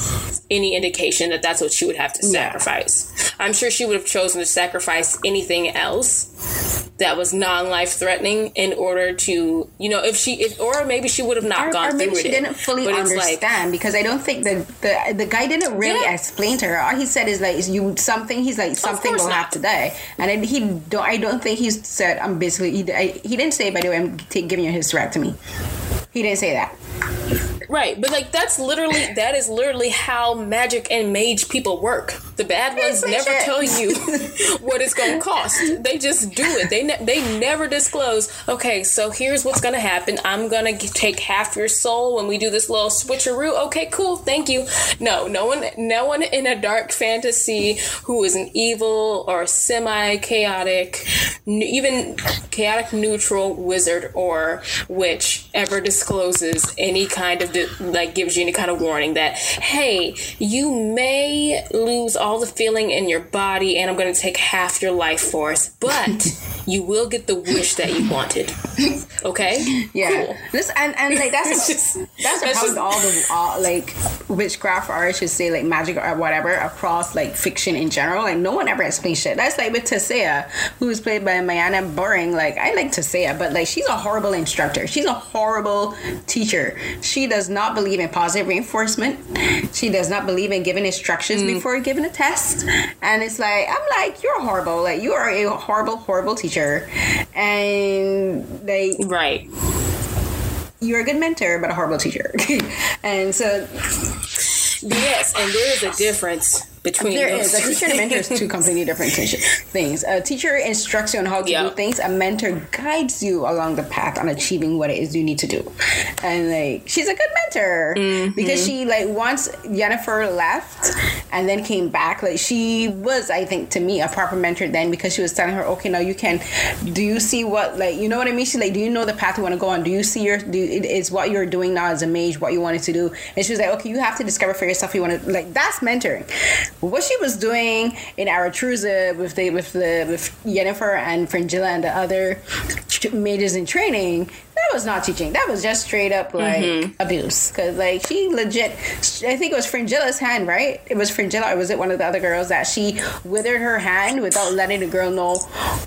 any indication that that's what she would have to sacrifice. I'm sure she would have chosen to sacrifice anything else that was non-life threatening in order to you know if she if or maybe she would have not Or, gone or maybe through she it didn't fully but understand because I don't think that the the guy didn't really Yeah. explain to her. All he said is like is you something. He's like something will not. have to die, and then he don't. I don't think he said I'm basically. He, I, he didn't say by the way I'm t- giving you a hysterectomy. He didn't say that. right but like that's literally that is literally how magic and mage people work the bad ones never tell you *laughs* what it's going to cost. They just do it. They ne- they never disclose okay so here's what's going to happen. I'm going to take half your soul when we do this little switcheroo. Okay cool. Thank you. No no one no one in a dark fantasy who is an evil or semi chaotic even chaotic neutral wizard or witch ever discloses any kind of like gives you any kind of warning that hey you may lose all the feeling in your body and i'm going to take half your life force but *laughs* you will get the wish that you wanted okay Yeah, cool. this and and like that's *laughs* just- that's that's just- all the all, like witchcraft or I should say like magic or whatever across like fiction in general. Like no one ever explains shit. That's like with Tissaia, who's played by MyAnna Buring. Like I like Tissaia, but like she's a horrible instructor. She's a horrible teacher. She does not believe in positive reinforcement. She does not believe in giving instructions mm. before giving a test. And it's like I'm like you're horrible. Like you are a horrible, horrible teacher, and they right. You're a good mentor but a horrible teacher. *laughs* And so yes and there is a difference between there those is a teacher and a mentor is two completely different things. A teacher instructs you on how to Yeah. do things. A mentor guides you along the path on achieving what it is you need to do. And like she's a good mentor Mm-hmm. because she like once Yennefer left and then came back like she was i think to me a proper mentor then because she was telling her okay now you can do you see what like you know what i mean? She's like do you know the path you want to go on? Do you see your do it is what you're doing now as a mage what you wanted to do? And she was like okay you have to discover for yourself you want to like that's mentoring what she was doing in Aretuza with the with the with Yennefer and Fringilla and the other mages in training that was not teaching. That was just straight up like mm-hmm. abuse. Because like she legit I think it was Fringilla's hand right? It was Fringilla or was it one of the other girls that she withered her hand without letting the girl know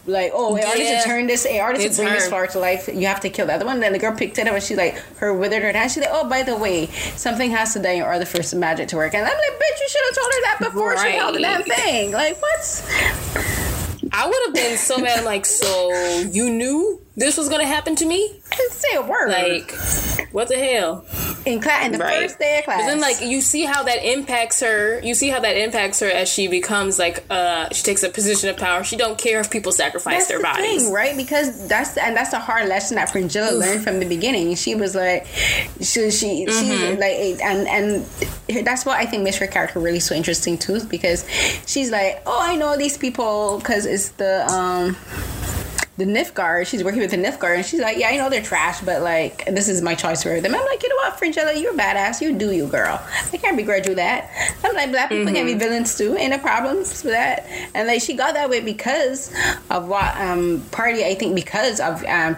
like oh in order to turn this in order to bring this flower to life you have to kill the other one. And then the girl picked it up and she like her withered her hand. She's like oh by the way something has to die in order for some magic to work. And I'm like bitch you should have told her that before she held the damn thing. Like what? I would have been so mad. I'm like, so you knew this was gonna happen to me? I didn't say a word Like, what the hell? in class in the Right. first day of class But then, like, you see how that impacts her. You see how that impacts her as she becomes like, uh, she takes a position of power. She don't care if people sacrifice that's their the bodies. thing, right? Because that's and that's a hard lesson that Fringilla learned from the beginning. She was like, she, she Mm-hmm. she's like, and and that's what I think makes her character really so interesting too, because she's like, oh, I know these people because it's the um the Nilfgaard. She's working with the Nilfgaard, and she's like, "Yeah, I know they're trash, but like, this is my choice for them." I'm like, "You know what, Fringilla, you're a badass. You do you, girl. I can't begrudge you that." I'm like, "Black people can be villains too. Ain't no problems with that." And like, she got that way because of what um party. I think because of um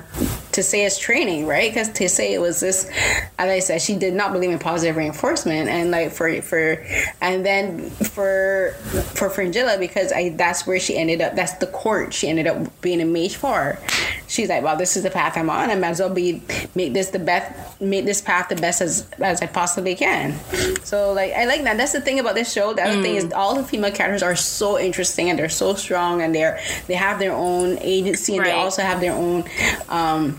Tissaia's training, right? Because Tissaia was this, as I said, she did not believe in positive reinforcement, and like for for, and then for for Fringilla because I that's where she ended up. That's the court she ended up being a mage for. She's like, well, this is the path I'm on. I might as well be make this the best, make this path the best as as I possibly can. So like, I like that. That's the thing about this show. The other thing is all the female characters are so interesting and they're so strong and they're they have their own agency and they also have their own. um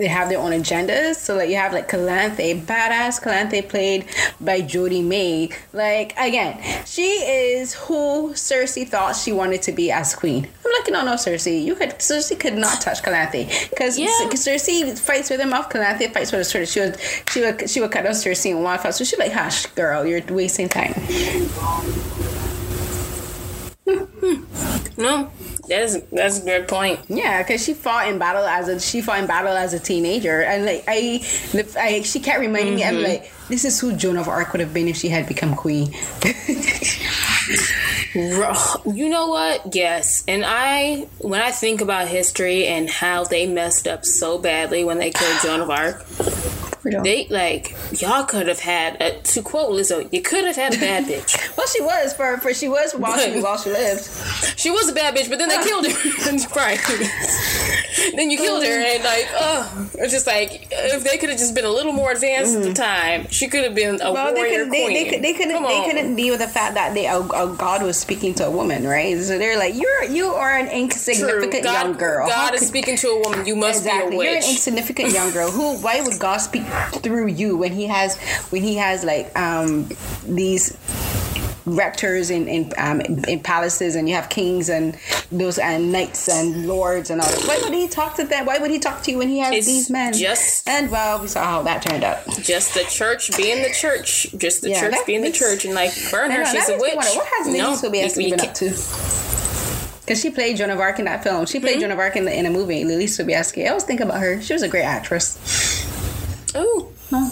they have their own agendas. So like you have like Calanthe, badass Calanthe played by Jodhi May. Like again, she is who Cersei thought she wanted to be as queen. I'm like, no, no, Cersei, you could Cersei could not touch Calanthe because Yeah. Cersei fights with her mouth. Calanthe fights with her sword. She would she would she would cut off Cersei in one fight. So she's like, hush, girl, you're wasting time. No, that's that's a good point. Yeah, because she fought in battle as a she fought in battle as a teenager, and like I, I she kept reminding me, I'm mm-hmm. like, this is who Joan of Arc would have been if she had become queen. You know what? Yes. And I, when I think about history and how they messed up so badly when they killed Joan of Arc, they like y'all could have had a, to quote Lizzo, you could have had a bad bitch. *laughs* well, she was for for she was while she while she lived. *laughs* She was a bad bitch, but then they *laughs* killed her. right. *laughs* then you killed her, and like, oh, it's just like if they could have just been a little more advanced at the time, she could have been a Mm-hmm. Well, they warrior could they, queen. they could they couldn't they couldn't deal with the fact that they a, a god was speaking to a woman, right? So they're like, you're you are an True. insignificant God, young girl. God is could- speaking to a woman. You must Exactly. be a witch. You're an insignificant young girl. Who? Why would God speak through you when He has when He has like um these rectors in in um, in palaces and you have kings and those and knights and lords and all that. Why would He talk to them? Why would He talk to you when He has It's these men? just- and well, we saw how that turned out. just the church being the church, just the Yeah, church being the church, and like burn her. She's a witch. wonder, What has no, you- you been up to? Because she played Joan of Arc in that film. She played Joan of Arc in, the, in a movie, Leelee Sobieski. I always think about her. She was a great actress. Oh. No.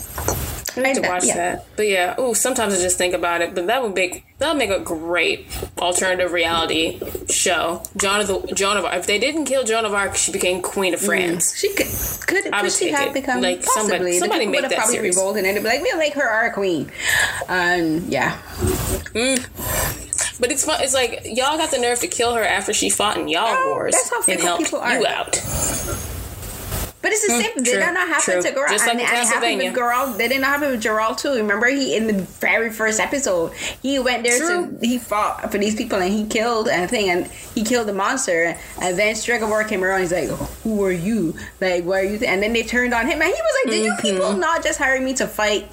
I need to I- watch yeah. that. But yeah, oh, sometimes I just think about it. But that would make that would make a great alternative reality show. Joan of the Joan of Arc. If they didn't kill Joan of Arc, she became Queen of mm. France. She could could, I could she have it. become Like, possibly somebody- The somebody make would have that probably series. revolted and be like we'll make her our queen and yeah mm. But it's fun. It's like y'all got the nerve to kill her after she fought in y'all Oh, wars that's how and helped people are. you out. But it's the same did Mm, true, that not happen true. to Geralt Just like and, it happened with Geralt did it not happen with Geralt too remember he in the very first episode he went there True. to he fought for these people and he killed and thing and he killed the monster and then Stregobor came around he's like who are you like why are you th-? and then they turned on him and he was like did Mm-hmm. you people not just hire me to fight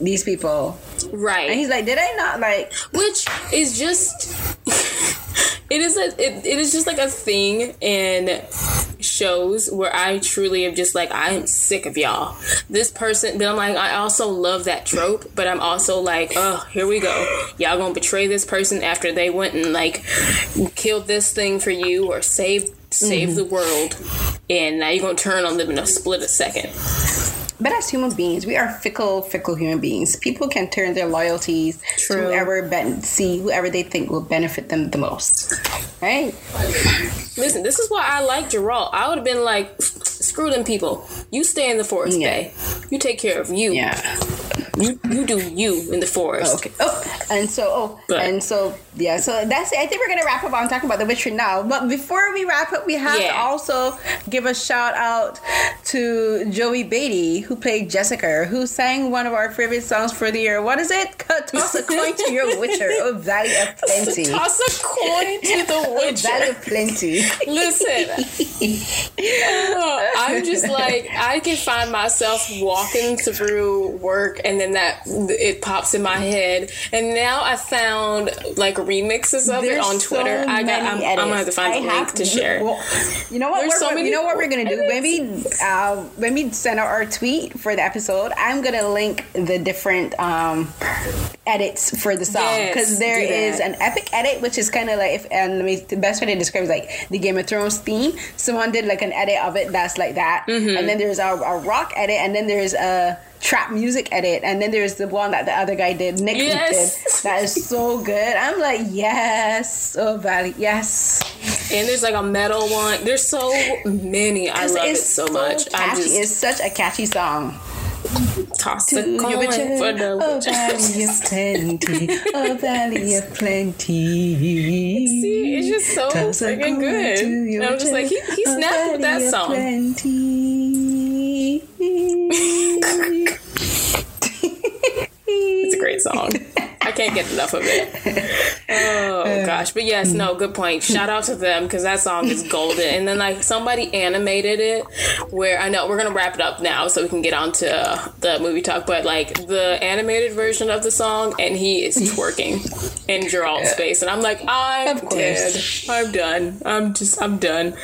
these people Right. and he's like did I not like *laughs* which is just *laughs* it is a it, it is just like a thing in shows where I truly am just like I am sick of y'all. This person, but I'm like I also love that trope, but I'm also like, oh, here we go. Y'all gonna betray this person after they went and like killed this thing for you or saved saved mm-hmm. the world, and now you're gonna turn on them in a split a second. But as human beings, we are fickle, fickle human beings. People can turn their loyalties to whoever ben- see whoever they think will benefit them the most. Right? Listen, this is why I like Geralt. I would have been like, screw them people. You stay in the forest, Yeah. Bay. You take care of you. Yeah. You you do you in the forest. Oh, okay. Oh, and so oh, But- and so yeah. So that's it. I think we're gonna wrap up on talking about The Witcher now. But before we wrap up, we have to also give a shout out to Joey Batey, who played Jaskier, who sang one of our favorite songs for the year. What is it? Toss a coin to your Witcher. Oh, Valley of Plenty. Toss a coin to the Oh, Valley witcher. of Plenty. Listen, Oh, *laughs* I'm just like I can find myself walking through work, and then that it pops in my head. And now I found like remixes of it There's on so Twitter. I got. I'm, I'm gonna have to find I a link have- to share. well, you know what? There's so many you know what we're gonna do? We uh, when we send out our tweet for the episode, I'm gonna link the different um, edits for the song because there do that. is an epic edit, which is kind of like if and let me, the best way to describe is like the Game of Thrones theme. Someone did like an edit of it that's like that, Mm-hmm. and then there's a, a rock edit, and then there's a trap music edit, and then there's the one that the other guy did, Nick Yes. did. That is so good. I'm like, yes, oh Valley, yes. And there's like a metal one. There's so many. I love it it's so much. I Catchy. just it's such a catchy song. Toss To a your coin witcher, for the witcher. valley of plenty, oh valley of plenty. See, it's just so Toss freaking good. And I'm just like, he, he snapped with that song. *laughs* It's a great song. *laughs* I can't get enough of it. Oh *laughs* gosh, but yes, no, good point. Shout out to them because that song is golden. And then like somebody animated it, where I know we're gonna wrap it up now so we can get on to uh, the movie talk. But like the animated version of the song, and he is *laughs* twerking in Geralt's face, and I'm like, I'm dead. I'm done. I'm just, I'm done.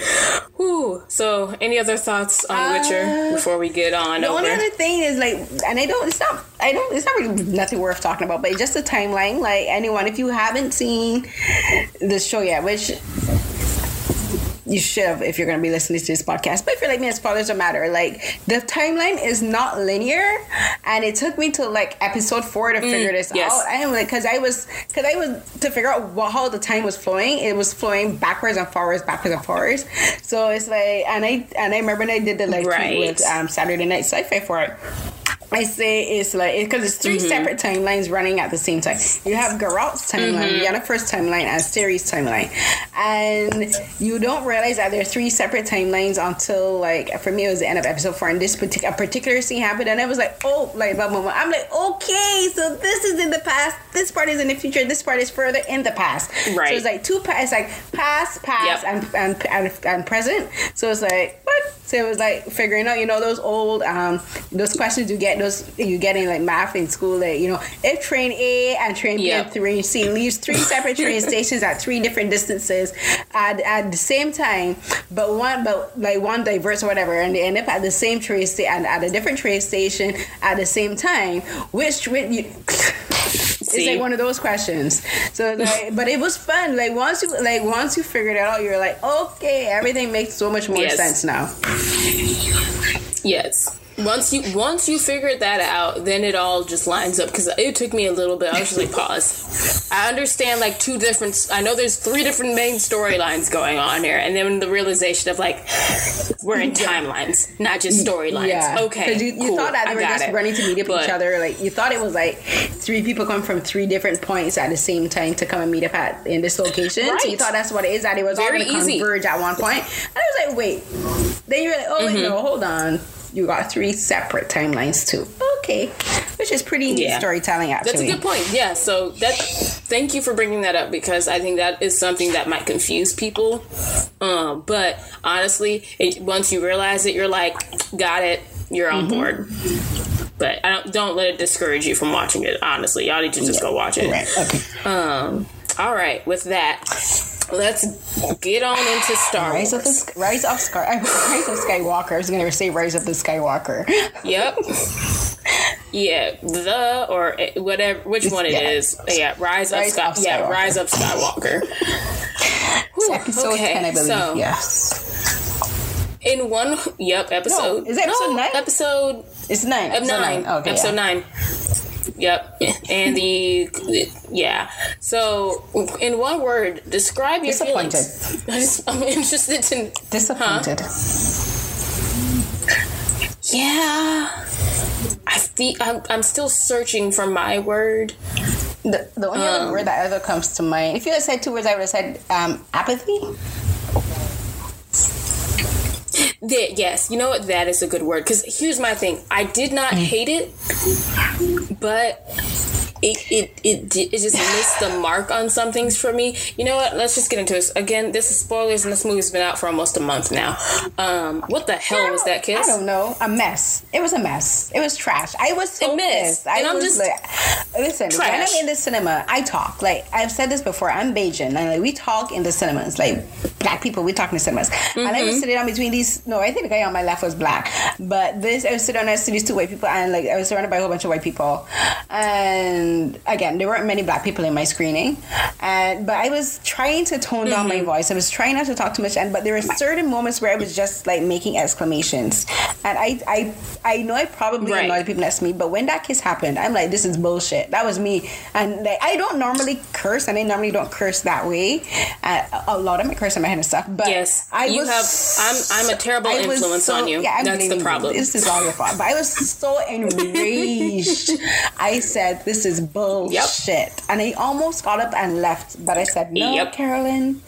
Whew. So, any other thoughts on Witcher before we get on The over? only other thing is like, and I don't. It's not. I don't. It's not really nothing worth talking about. But just a timeline. Like anyone, if you haven't seen the show yet, which you should have if you're going to be listening to this podcast. But if you're like me, spoilers don't matter. Like the timeline is not linear, and it took me to like episode four to figure this yes. out. I am like, because I was, because I was to figure out what, how the time was flowing. It was flowing backwards and forwards, backwards and forwards. So it's like, and I and I remember when I did the like Right. with um, Saturday Night Sci-Fi for it. I say it's like because it's 3 Mm-hmm. separate timelines running at the same time. You have Geralt's timeline, Mm-hmm. Yennefer's timeline, and Ciri's timeline, and you don't realize that there are three separate timelines until like for me it was the end of episode four, and this particular particular scene happened, and I was like, oh, like blah, blah, blah. I'm like, okay, so this is in the past, this part is in the future, this part is further in the past. Right. So it's like two past, it's like past, past, Yep. and, and and and present. So it's like what? So it was like figuring out, you know, those old um those questions you get those you get in like math in school that you know if train A and train B Yep. and train C leaves three separate train *laughs* stations at three different distances at, at the same time, but one but like one diverts or whatever, and they end up at the same train station and at a different train station at the same time. Which which you *laughs* it's like one of those questions. So like, *laughs* but it was fun. Like once you like once you figured it out, you're like, okay, everything makes so much more Yes. sense now. Yes. Once you once you figured that out, then it all just lines up. Because it took me a little bit. I was just like, pause. I understand like two different. I know there's three different main storylines going on here, and then the realization of like we're in timelines, not just storylines. Yeah. Okay. Because you, you cool, thought that they were just it. running to meet up But- each other. Like you thought it was like three people come from three different points at the same time to come and meet up at in this location. So you thought that's what it is. That it was Very all going to converge at one point. And I was like, wait. Then you're like, oh wait, Mm-hmm. no, hold on. You got three separate timelines too. Okay, which is pretty neat Yeah. storytelling. Actually, That's a good point. Yeah. So that. Thank you for bringing that up because I think that is something that might confuse people. Um, but honestly, it, once you realize it, you're like, got it. You're on board. But I don't don't let it discourage you from watching it. Honestly, y'all need to just go watch it. Right. Okay. Um. All right. With that, let's get on into Star Rise of the Rise of Sky Rise of Skywalker. I was gonna say Rise of the Skywalker. *laughs* Yep. Yeah, the or eh, whatever, which one it Yeah. is. Yeah, Rise, Rise of Sky. of Yeah, Skywalker. Rise of Skywalker. Whew, episode okay, ten, I believe. So yes, in one, yep, episode. is it episode no, nine? Episode it's nine. episode nine. Okay, episode yeah. nine. Yep, and the yeah. So, in one word, describe your Disappointed. feelings. *laughs* I'm interested to. Disappointed. Yeah, I feel I'm, I'm still searching for my word. The, the only other Um, word that ever comes to mind, if you had said two words, I would have said um, apathy. That, yes, you know what? That is a good word. Because here's my thing: I did not mm. hate it, but it it it it just missed the mark on some things for me. You know what? Let's just get into this. Again, this is spoilers, and this movie's been out for almost a month now. Um, what the hell was that, I don't know. A mess. It was a mess. It was trash. I was so A mess. pissed. I And I'm was just- like, listen. When I'm in the cinema, I talk. Like I've said this before. I'm Bajan, and like, we talk in the cinemas. Like black people, we talk in the cinemas. And I Mm-hmm. was sitting on between these. No, I think the guy on my left was black, but this I was sitting next to these two white people, and like I was surrounded by a whole bunch of white people. And again, there weren't many black people in my screening, and but I was trying to tone down Mm-hmm. my voice. I was trying not to talk too much, and but there were certain moments where I was just like making exclamations, and I I I know I probably Right. annoyed people next to me, but when that kiss happened, I'm like, this is bullshit. That was me, and like I don't normally curse, and I normally don't curse that way. Uh, a lot of my curse in my head and stuff, but Yes, I you was, have. I'm I'm a terrible I influence so- on you. Yeah, I'm That's the you. problem. This is all your fault. But I was so *laughs* enraged. I said, "This is bullshit," and I almost got up and left. But I said, "No, Yep. Carolyn,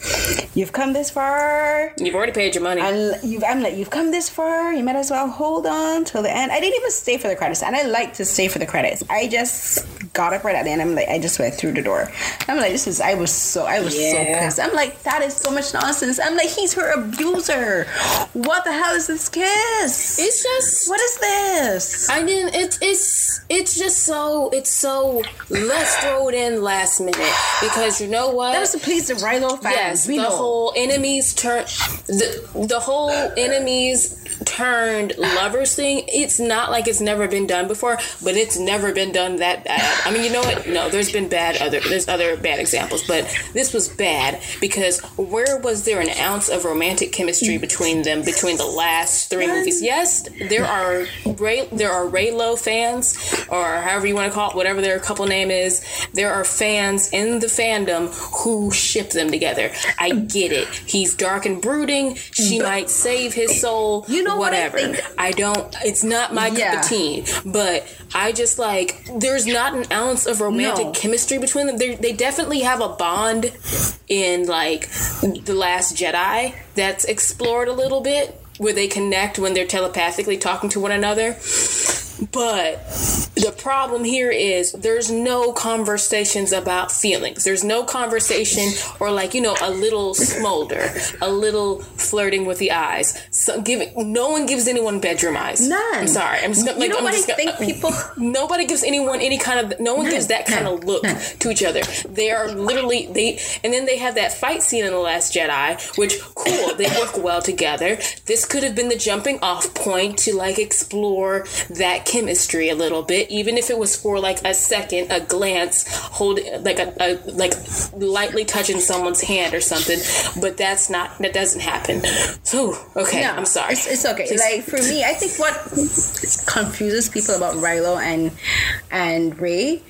you've come this far." You've already paid your money. And you've, I'm like, you've come this far. You might as well hold on till the end. I didn't even stay for the credits, and I like to stay for the credits. I just got up right at the end. I'm like, I just went through the door. I'm like, this is. I was so. I was so pissed. I'm like, that is so much nonsense. I'm like, he's her abuser. What the hell is this kiss? it's just. what is this? I didn't. It's it's it's just so it's so. Let's throw it in last minute because you know what? That was to please the Reylo fans. Yes, we the know. whole enemies turn the the whole enemies turned lovers thing. It's not like it's never been done before, but it's never been done that bad. I mean, you know what? No, there's been bad other there's other bad examples, but this was bad because where was there an ounce of romantic chemistry between them between the last three movies? Yes, there are Rey there are Reylo fans or however you want to call it, whatever their couple name is. There are fans in the fandom who ship them together. I get it. He's dark and brooding. She might save his soul. You know what I whatever. I don't. It's not my Yeah. cup of tea. But I just like there's not an of romantic No. chemistry between them. They they definitely have a bond in like the Last Jedi that's explored a little bit where they connect when they're telepathically talking to one another. But the problem here is there's no conversations about feelings. There's no conversation or like you know a little smolder, a little flirting with the eyes. So giving no one gives anyone bedroom eyes. None. I'm sorry. I'm just gonna, You like know I'm what I gonna, think people- *laughs* Nobody gives anyone any kind of. No one gives that kind of look to each other. They are literally they, and then they have that fight scene in the Last Jedi, which cool. They work well together. This could have been the jumping off point to like explore that chemistry a little bit, even if it was for like a second, a glance, hold like a, a like lightly touching someone's hand or something. But that's not that doesn't happen. So okay, no, I'm sorry. It's, it's okay. Please. Like for me, I think what confuses people about Reylo and and Rey,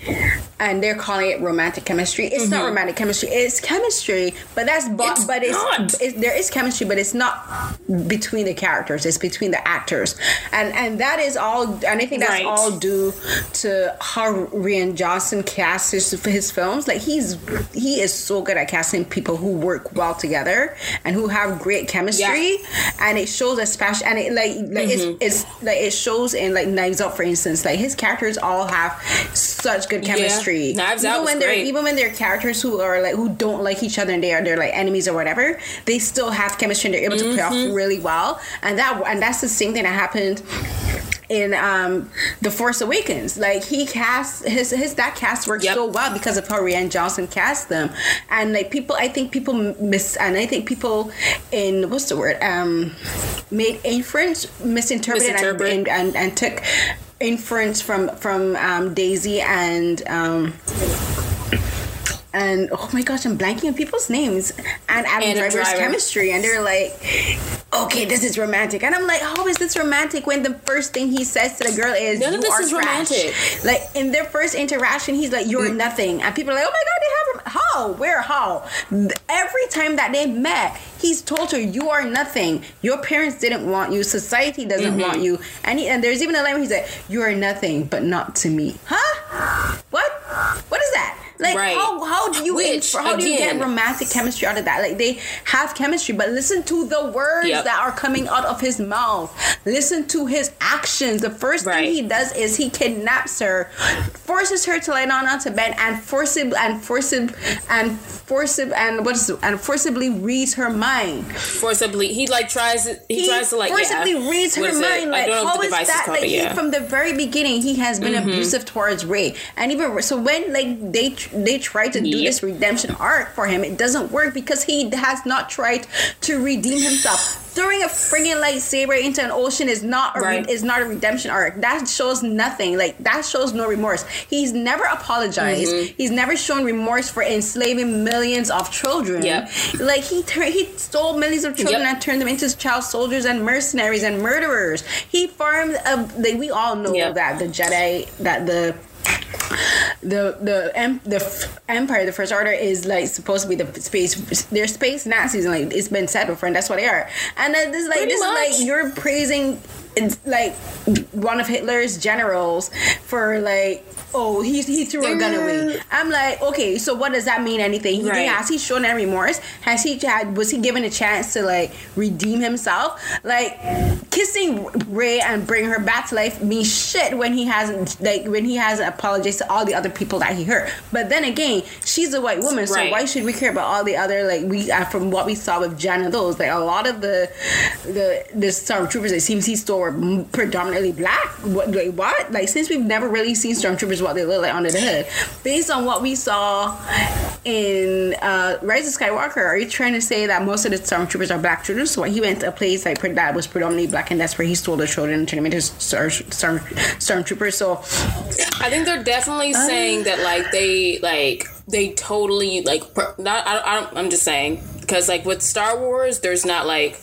and they're calling it romantic chemistry. It's mm-hmm. not romantic chemistry. It's chemistry, but that's but, but it's, it's, there is chemistry, but it's not between the characters. It's between the actors, and and that is all. And think that's right. all due to how Rian Johnson casts his, his films. Like he's he is so good at casting people who work well together and who have great chemistry, yeah. and it shows especially and it like like mm-hmm. it's, it's like it shows in like Knives Out for instance. Like his characters all have such good chemistry. Yeah. Knives even Out when they're great. even when they're characters who are like who don't like each other and they are they're like enemies or whatever, they still have chemistry and they're able mm-hmm. to play off mm-hmm. really well. And that and that's the same thing that happened in um the Force Awakens. Like he cast his his that cast works yep. so well because of how Rian Johnson cast them, and like people, I think people miss, and I think people in what's the word um made inference misinterpreted Misinterpret. and, and, and and took inference from from um, Daisy and. Um, and oh my gosh, I'm blanking on people's names. And Adam, Driver's Driver. chemistry, and they're like, "Okay, this is romantic," and I'm like, "How is this romantic?" When the first thing he says to the girl is, "None of this is trash. romantic." Like in their first interaction, he's like, "You're mm. nothing," and people are like, "Oh my god, they have how? Where? How?" Every time that they met, he's told her, "You are nothing. Your parents didn't want you. Society doesn't mm-hmm. want you." And he, and there's even a line where he's like, "You are nothing, but not to me." Huh? What? What is that? Like right. how how do you Which, how again, do you get romantic chemistry out of that? Like they have chemistry, but listen to the words yep. that are coming out of his mouth. Listen to his actions. The first right. thing he does is he kidnaps her, forces her to lie down onto bed, and forcibly and forcibly and forcibly and what's and forcibly reads her mind. Forcibly, he like tries he, he tries to like forcibly yeah. reads her mind. Like how is that? Like yeah. he, from the very beginning, he has been mm-hmm. abusive towards Rey, and even so when like they they try to do yep. this redemption arc for him, it doesn't work because he has not tried to redeem himself. Throwing a friggin' lightsaber into an ocean is not a right. re- is not a redemption arc. That shows nothing. Like that shows no remorse. He's never apologized. Mm-hmm. He's never shown remorse for enslaving millions of children. Yep. Like he he stole millions of children yep. and turned them into child soldiers and mercenaries and murderers. He farmed a. Like, we all know yep. that the Jedi that the the the em- the empire, the first order, is like supposed to be the space. They're space Nazis, and like it's been said before, and that's what they are. And then this like Pretty this much. is like you're praising like one of Hitler's generals for like oh he he threw a gun away. I'm like okay, so what does that mean? Anything? Right. Has he shown any remorse? Has he had was he given a chance to like redeem himself? Like kissing Rey and bring her back to life means shit when he hasn't like when he hasn't apologized to all the other people that he hurt. But then again, she's a white woman, so right. why should we care about all the other like we uh, from what we saw with Jen those like a lot of the the the stormtroopers it seems he stole were predominantly black. What, like what? Like since we've never really seen stormtroopers what they look like under the hood, based on what we saw in uh, Rise of Skywalker, are you trying to say that most of the stormtroopers are black troopers? So he went to a place like that was predominantly black, and that's where he stole the children and turned them into storm, storm, stormtroopers. So I think they're definitely saying that like they like they totally like not I, I, I'm just saying because like with Star Wars, there's not like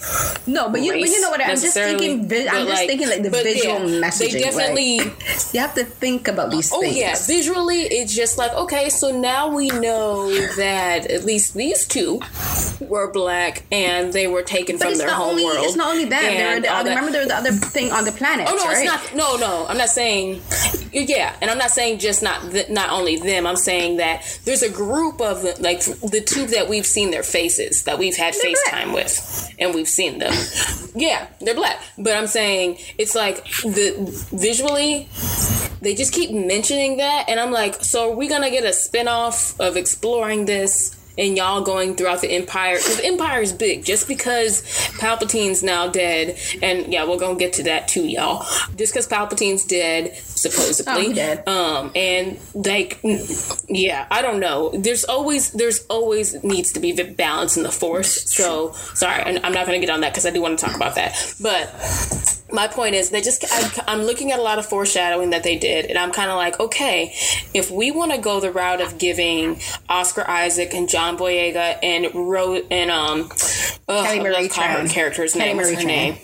no, but you but you know what I'm just thinking. Vi- I'm just like, thinking like the visual yeah, messaging. They definitely like, you have to think about these. Oh things. yeah, visually, it's just like okay, so now we know that at least these two were black and they were taken but from their home only, world. It's not only that. There the other, remember, there was the other thing on the planet. Oh no, right? it's not. No, no, I'm not saying. Yeah, and I'm not saying just not th- not only them. I'm saying that there's a group of like the two that we've seen their faces that we've had they're FaceTime black. with and we've seen them. yeah, they're black. But I'm saying it's like the visually they just keep mentioning that and I'm like, so are we gonna get a spin-off of exploring this and y'all going throughout the empire because the empire is big. Just because palpatine's now dead and yeah we're gonna get to that too y'all. Just because palpatine's dead supposedly. Oh, dead. um and like yeah i don't know. There's always there's always needs to be balance in the force. So sorry i'm not gonna get on that because i do want to talk about that. But my point is they just I, I'm looking at a lot of foreshadowing that they did, and I'm kind of like, okay, if we want to go the route of giving Oscar Isaac and John Boyega and Ro and um, ugh, Kelly Marie Tran. character's Kelly name. Marie her name?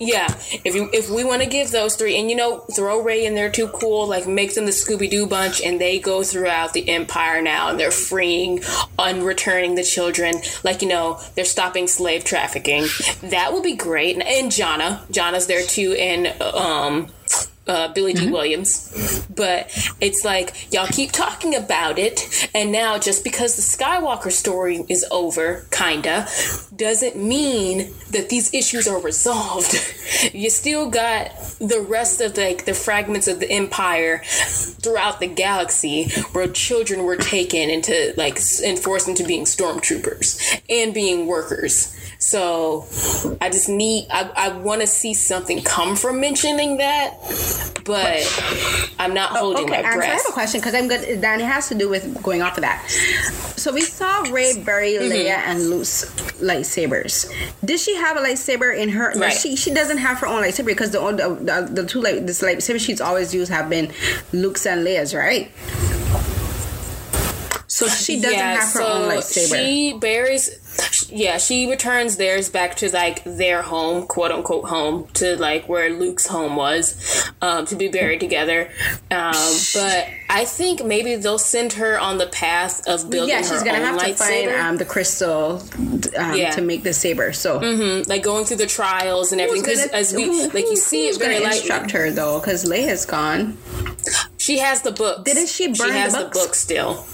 Yeah, if you if we want to give those three, and you know, throw Rey in there too, cool. Like make them the Scooby Doo bunch, and they go throughout the Empire now, and they're freeing, unreturning the children. Like you know, they're stopping slave trafficking. That would be great. And, and Jannah, Jannah's there too, and um. Uh, Billy Dee Williams, but it's like y'all keep talking about it, and now just because the Skywalker story is over, kinda, doesn't mean that these issues are resolved. *laughs* you still got the rest of like the fragments of the empire throughout the galaxy where children were taken into like and forced into being stormtroopers and being workers. So I just need I, I want to see something come from mentioning that, but I'm not holding Okay, my breath. so I have a question because I'm good. Then it has to do with going off of that. So we saw Rey bury Mm-hmm. Leia and Luke's lightsabers. Did she have a lightsaber in her? no, Right. She she doesn't have her own lightsaber because the the, the, the two light this lightsaber she's always used have been Luke's and Leia's, right? So she doesn't have her own lightsaber. She buries, yeah, she returns theirs back to like their home, quote unquote home, to like where Luke's home was, um, to be buried together. Um, but I think maybe they'll send her on the path of building yeah, she's gonna have to find um, the crystal um, Yeah. to make the saber. So like going through the trials and everything. Because as we who- like, you see it very gonna lightly. instruct her though, because Leia's gone. She has the book. Didn't she burn She the has the books? book still.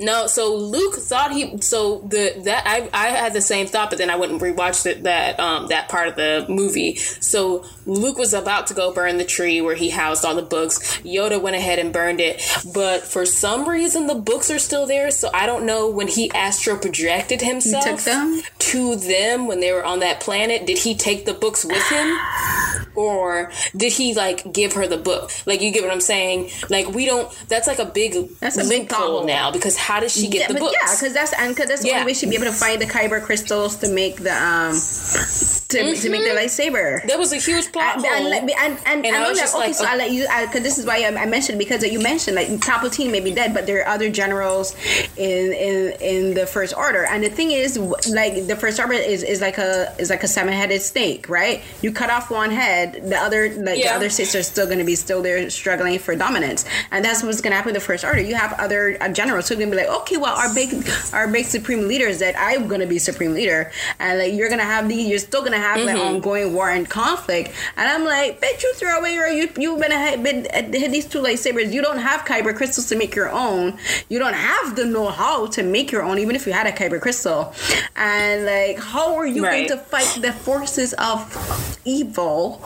No, so Luke thought he so the that I I had the same thought, but then I went and rewatched it, that um that part of the movie. So Luke was about to go burn the tree where he housed all the books. Yoda went ahead and burned it, but for some reason the books are still there. So I don't know when he astro projected himself took them? to them when they were on that planet. Did he take the books with him? or did he like give her the book? Like you get what I'm saying? Like we don't. That's like a big That's a big bubble. now because how does she get yeah, the books? yeah, because that's and because that's the Yeah. only way she'd be able to find the kyber crystals to make the um to, to make the lightsaber. that was a huge plot And, hole. and, and, and, I I that, just okay, like, so I let you, because this is why I, I mentioned, because you mentioned, like, Palpatine may be dead, but there are other generals in, in, in the First Order. And the thing is, like, the First Order is, is like a, is like a seven-headed snake, right? You cut off one head, the other, like, the other six are still going to be still there struggling for dominance. And that's what's going to happen in the First Order. You have other uh, generals who are going to be like, okay, well, our big, our big supreme leader is that I'm going to be supreme leader. And, like, you're going to have the you're still going to have, like, ongoing war and conflict. And I'm like, bitch, you throw away your, you, you've been ahead, been, uh, hit these two lightsabers. You don't have kyber crystals to make your own. You don't have the know-how to make your own, even if you had a kyber crystal. And, like, how are you Right. going to fight the forces of evil?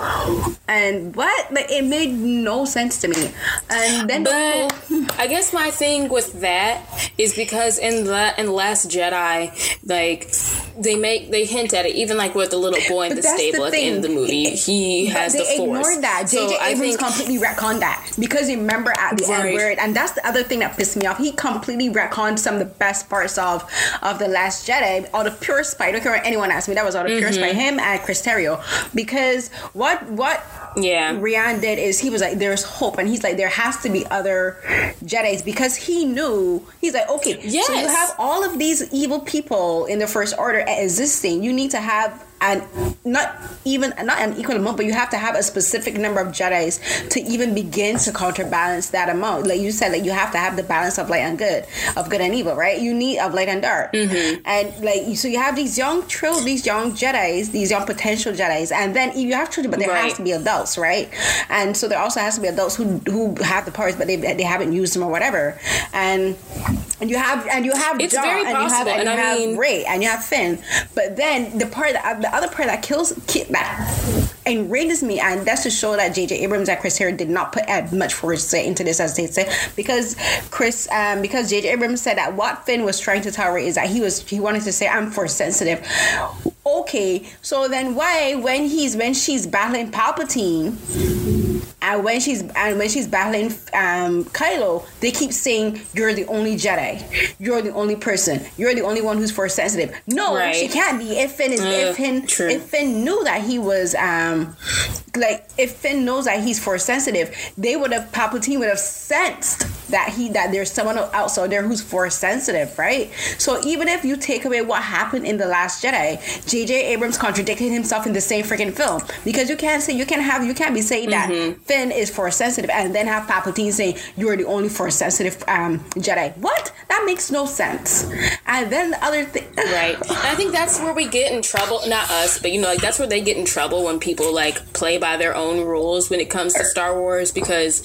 And what? Like, it made no sense to me. And then But whole- I guess my thing with that is because in the in Last Jedi, like they make they hint at it, even like with the little boy in the that's the stable at the end of the movie, he Has they the force. ignored that. So J.J. Abrams think completely retconned that because remember at the end Right. where, and that's the other thing that pissed me off. He completely retconned some of the best parts of of the Last Jedi out of pure spite. I don't care what anyone asked me. That was out of pure Mm-hmm. spite. Him and Chris Terrio, because what what Yeah. Rian did is he was like, "There's hope," and he's like, "There has to be other Jedi's," because he knew he's like, "Okay, so you have all of these evil people in the First Order existing. You need to have." And not even not an equal amount, but you have to have a specific number of Jedi's to even begin to counterbalance that amount. Like you said, like you have to have the balance of light and good, of good and evil, right? You need of light and dark, mm-hmm. and like so you have these young trill, these young Jedi's, these young potential Jedi's, and then you have children, but there has to be adults, right? And so there also has to be adults who who have the powers, but they they haven't used them or whatever. And and you have and you have It's John, very and you have possible, and, and you I have mean- Rey, and you have Finn. But then the part that the other part that kills ki- that enrages me, and that's to show that J.J. Abrams and Chris Terrio did not put as much foresight into this as they said, because Chris, um, because J.J. Abrams said that what Finn was trying to tell Rey is that he was he wanted to say I'm force sensitive. Okay, so then why when he's when she's battling Palpatine And when she's and when she's battling um, Kylo, they keep saying you're the only Jedi, you're the only person, you're the only one who's force sensitive. No, Right. she can't be. If Finn is, if Finn, true. if Finn knew that he was, um, like if Finn knows that he's force sensitive, they would have Palpatine would have sensed that he that there's someone else out there who's force sensitive, right? So even if you take away what happened in the Last Jedi, J.J. Abrams contradicted himself in the same freaking film because you can't say you can't have you can't be saying that Finn is force sensitive and then have Palpatine saying you're the only force sensitive um, Jedi. What? That makes no sense. And then the other thing, *laughs* Right. And I think that's where we get in trouble. Not us, but you know, like that's where they get in trouble when people like play by their own rules when it comes to Star Wars. Because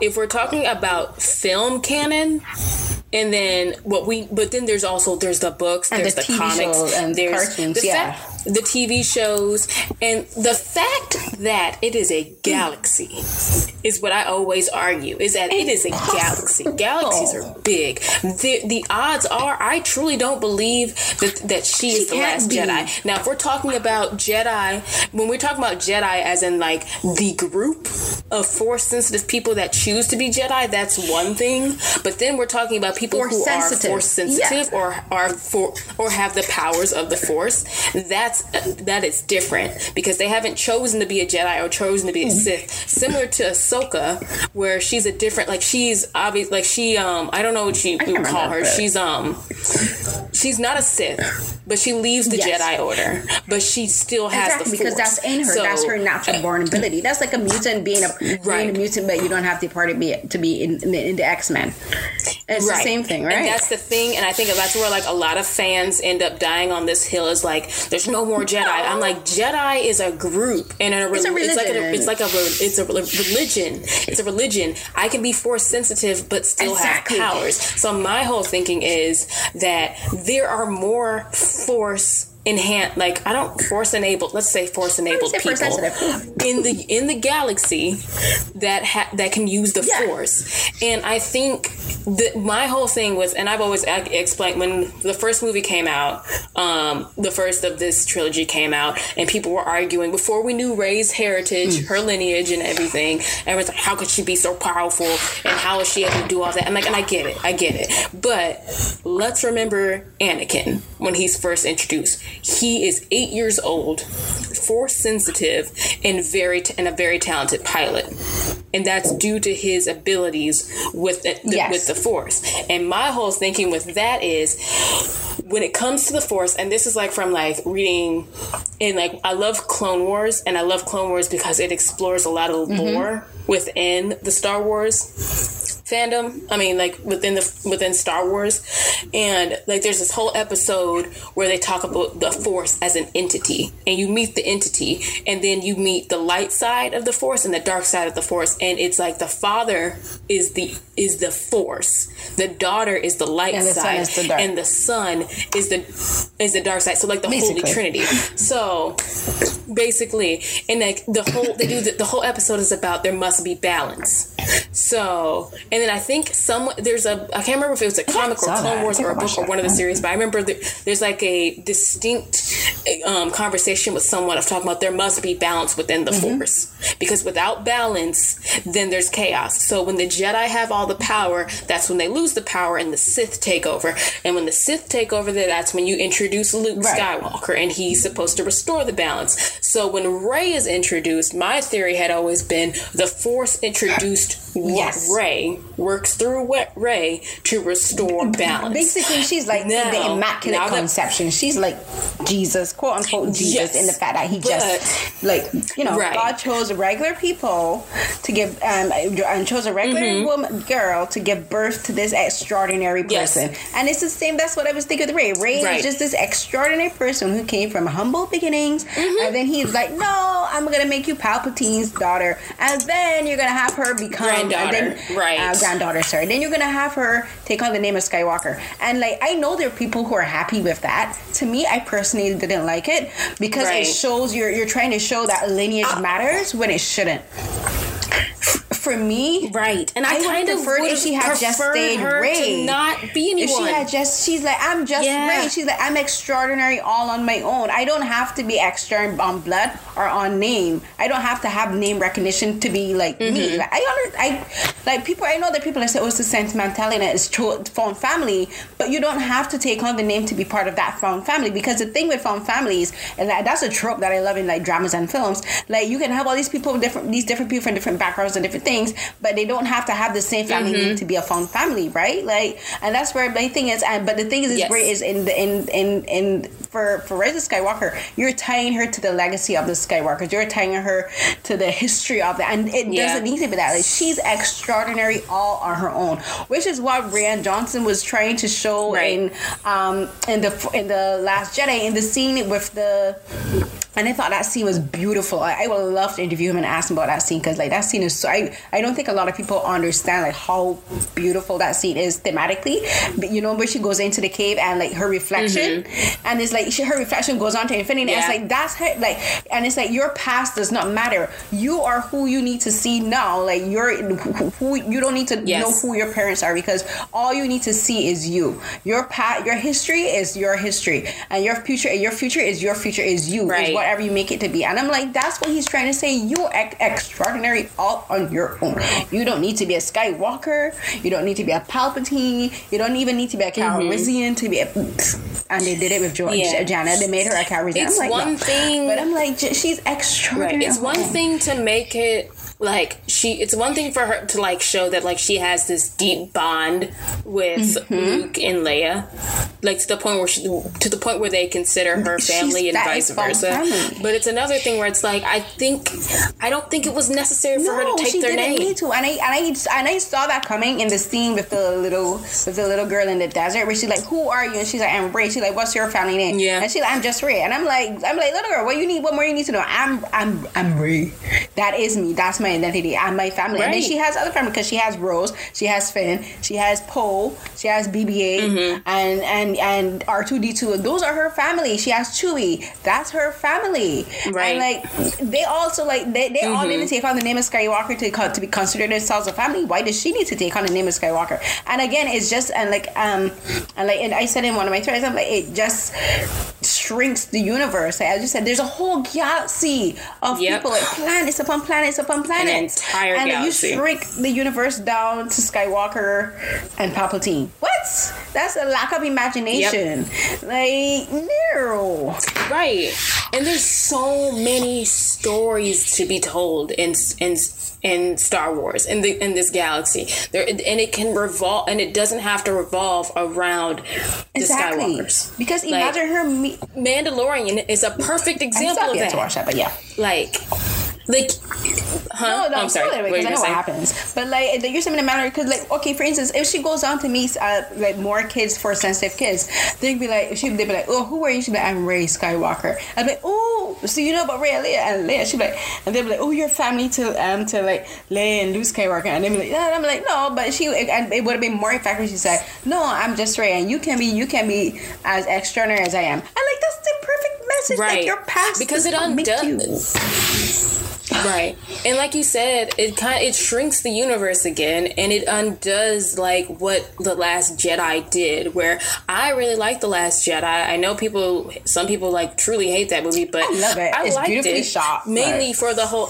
if we're talking about film canon, and then what we, but then there's also there's the books, And there's the comics, and there's cartoons, the yeah. fact, the TV shows, and the fact that it is a galaxy is what I always argue. Is that it is a galaxy. Galaxies are oh. big. The the odds are I truly don't believe that that she, is the last be. Jedi. Now, if we're talking about Jedi, when we're talking about Jedi as in like the group of force sensitive people that choose to be Jedi, that's one thing. But then we're talking about people Force who sensitive. are force sensitive or are for or have the powers of the force. That's that is different because they haven't chosen to be a Jedi or chosen to be a Sith. Similar to Ahsoka, where she's a different like she's obvious like she um I don't know what you would call her. remember. She's um she's not a Sith, but she leaves the Yes. Jedi Order, but she still has Exactly, the because that's in her. So- that's her natural born ability. That's like a mutant being a being a mutant, but you don't have the part to be to be in, in, the, in the X Men. It's the same thing, right? And that's the thing, and I think that's where like a lot of fans end up dying on this hill is like, there's no more Jedi. I'm like, Jedi is a group and a, It's a it's like a, religion. it's like a re- it's a religion. It's a religion. I can be force sensitive but still Exactly. have powers. So my whole thinking is that there are more force enhanced like I don't force enabled let's say force enabled people force in the in the galaxy that ha- that can use the Yeah. force. And I think that my whole thing was and I've always explained when the first movie came out um the first of this trilogy came out and people were arguing before we knew Rey's heritage her lineage and everything everyone's like how could she be so powerful and how is she able to do all that? I'm like and I get it I get it. But let's remember Anakin when he's first introduced he is eight years old force sensitive and very and a very talented pilot. And that's due to his abilities with the, Yes. with the force. And my whole thinking with that is when it comes to the force and this is like from like reading and like i love clone wars and i love clone wars because it explores a lot of mm-hmm. lore within the star wars fandom i mean like within the within star wars. And like there's this whole episode where they talk about the force as an entity. And you meet the entity and then you meet the light side of the force and the dark side of the force. And it's like the father is the is the force. The daughter is the light And the side the and the son is the is the dark side. So like the holy trinity. So basically and like the whole they do the, the whole episode is about there must be balance. So and then i think some there's a i can't remember if it was a comic or clone that. wars or a book or that. one of the series but i remember there's like a distinct um, conversation with someone of talking about there must be balance within the Mm-hmm. force because without balance then there's chaos so when the jedi have all the power that's when they lose the power and the sith take over and when the sith take over that's when you introduce luke Right. skywalker and he's supposed to restore the balance so when Rey is introduced my theory had always been the force introduced Yes. Rey works through Wa- Rey to restore *clears throat* balance Basically, she's like Now- the immaculate that- conception. She's like Jesus, quote unquote Jesus, Yes. in the fact that he But- just like you know Right. God chose regular people to give um and chose a regular woman girl to give birth to this extraordinary Mm-hmm. Yes. person. And it's the same. That's what I was thinking with Rey. Rey Right. is just this extraordinary person who came from humble beginnings, Mm-hmm. and then he's like, no, I'm gonna make you Palpatine's daughter, and then you're gonna have her become and Granddaughter. then- Right. uh, granddaughter, sorry. Then you're gonna have her take on the name of Skywalker. And like I know there are people who are happy with that. To me, I personally didn't like it because Right. it shows you're you're trying to show that lineage matters when it shouldn't. For me, right, and I, I kind of preferred if she had just stayed Rey. to not be anyone. If she had just, she's like, I'm just Yeah. Rey. She's like, I'm extraordinary all on my own. I don't have to be extra on blood or on name. I don't have to have name recognition to be like Mm-hmm. me. Like, I under, I like people. I know that people are say, "Oh, it's the sentimentality and it's found family," but you don't have to take on the name to be part of that found family. Because the thing with found families, and that, that's a trope that I love in like dramas and films. Like you can have all these people with different, these different people from different backgrounds and different things, but they don't have to have the same family Mm-hmm. name to be a found family, right? Like, and that's where my thing is. And but the thing is, is Yes. great is in the in in in for for Rise of Skywalker, you're tying her to the legacy of the Skywalkers. You're tying her to the history of that, and it Yeah. doesn't need to be that. Like she's extraordinary all on her own, which is what Rian Johnson was trying to show Right. in um in the in the Last Jedi in the scene with the. And I thought that scene was beautiful. I, I would love to interview him and ask him about that scene because like that scene is so. I, I don't think a lot of people understand like how beautiful that scene is thematically. But you know where she goes into the cave and like her reflection, mm-hmm. and it's like she, her reflection goes on to infinity. And it's like that's her like, and it's like your past does not matter. You are who you need to see now. Like you're who, who you don't need to Yes. know who your parents are because all you need to see is you. Your past, your history is your history, and your future, your future is your future is you. Is Right. Whatever you make it to be. And I'm like, that's what he's trying to say. You're ex- extraordinary all on your own. You don't need to be a Skywalker. You don't need to be a Palpatine. You don't even need to be a mm-hmm. Calrissian to be a. And they did it with jo- Yeah. Jannah. They made her a Calrissian. It's I'm like, one no. thing- but I'm like, she's extraordinary. It's one thing to make it like she. It's one thing for her to like show that like she has this deep bond with Mm-hmm. Luke and Leia, like to the point where she, to the point where they consider her She's- family and vice versa. family. But it's another thing where it's like I think I don't think it was necessary for her to take she their didn't name. need to, and I and I and I saw that coming in the scene with the little with the little girl in the desert, where she's like, "Who are you?" And she's like, "I'm Rey." She's like, "What's your family name?" Yeah. and she's like, "I'm just Rey." And I'm like, "I'm like, little girl, what you need? What more you need to know?" I'm I'm I'm Rey. That is me. That's my identity. I'm my family. And then she has other family because she has Rose, she has Finn, she has Poe, she has BB-8, Mm-hmm. and and and R2D2. Those are her family. She has Chewie. That's her family. Right. And like they also like they, they all need to take on the name of Skywalker to to be considered themselves a family. Why does she need to take on the name of Skywalker? And again, it's just and like um and like and I said in one of my threads, I'm like it just shrinks the universe. Like I just said, there's a whole galaxy of Yep. people, like planets upon planets upon planets, entire and galaxy. you shrink the universe down to Skywalker and Palpatine. What? That's a lack of imagination. Like no. Right. And there's so many stories to be told in in in Star Wars in the in this galaxy. There and it can revolve and it doesn't have to revolve around the Exactly. Skywalkers. Because Like, imagine her. Me- Mandalorian is a perfect example of that. to watch that, but yeah. Like like huh? No, no, I'm sorry. because I know what happens. But like, you're saying in a manner because, like, okay, for instance, if she goes on to meet uh, like more kids for sensitive kids, they'd be like, she'd be like, oh, who are you? She'd be like, I'm Rey Skywalker. I'd be like, oh, so you know about Rey and Leia and Leia? She'd be like, and they'd be like, oh, you're family to um to like Leia and Luke Skywalker, and they'd be like, yeah, and I'm like, no, but she and it would have been more effective. if She said, no, I'm just Rey, and you can be you can be as extraordinary as I am. And like that's the perfect message. Right. Like your past Because it undoes right and like you said it kind it shrinks the universe again and it undoes like what the last jedi did where i really like the last jedi i know people some people like truly hate that movie but I love it. i It's liked beautifully it shot, but- mainly for the whole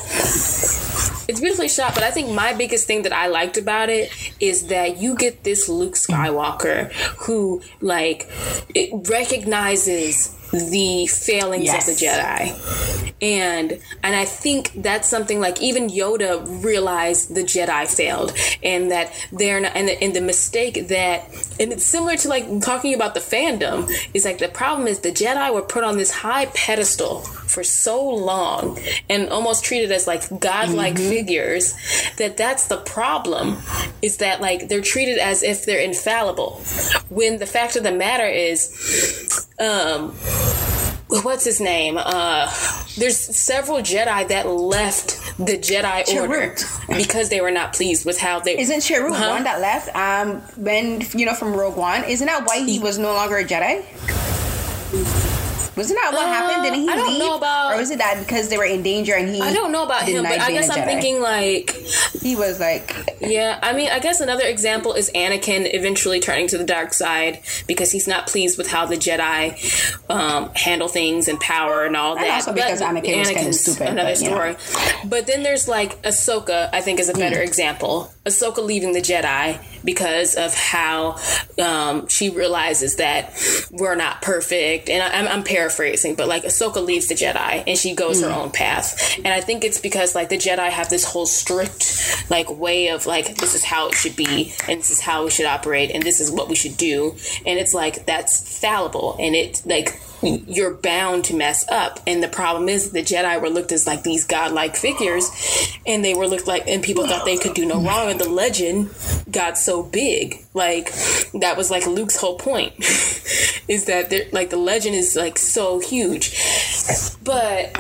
it's beautifully shot, but I think my biggest thing that I liked about it is that you get this Luke Skywalker who like it recognizes the failings Yes. of the Jedi. And and I think that's something like even Yoda realized the Jedi failed and that they're not and the, and the mistake that and it's similar to like talking about the fandom is like the problem is the Jedi were put on this high pedestal for so long and almost treated as like godlike figures that that's the problem is that like they're treated as if they're infallible when the fact of the matter is um what's his name uh there's several jedi that left the jedi order because they were not pleased with how they Isn't Chirrut Huh? one that left? Um, when you know from Rogue One, isn't that why he was no longer a Jedi? Wasn't that what uh, happened? Didn't he I don't leave? know about, or was it that because they were in danger and he? I don't know about him, but I guess I'm thinking like he was like. Yeah, I mean, I guess another example is Anakin eventually turning to the dark side because he's not pleased with how the Jedi um, handle things and power and all and that. Also because but Anakin was kind of stupid. Another but, story. But then there's like Ahsoka. I think is a better mm. example. Ahsoka leaving the Jedi because of how um, she realizes that we're not perfect. And I, am paraphrasing, but like Ahsoka leaves the Jedi and she goes mm. her own path. And I think it's because like the Jedi have this whole strict like way of like this is how it should be and this is how we should operate and this is what we should do. And it's like that's fallible and it like you're bound to mess up. And the problem is the Jedi were looked as like these godlike figures, and they were looked like, and people thought they could do no wrong. And the legend got so big, like that was like Luke's whole point, *laughs* is that like the legend is like so huge. But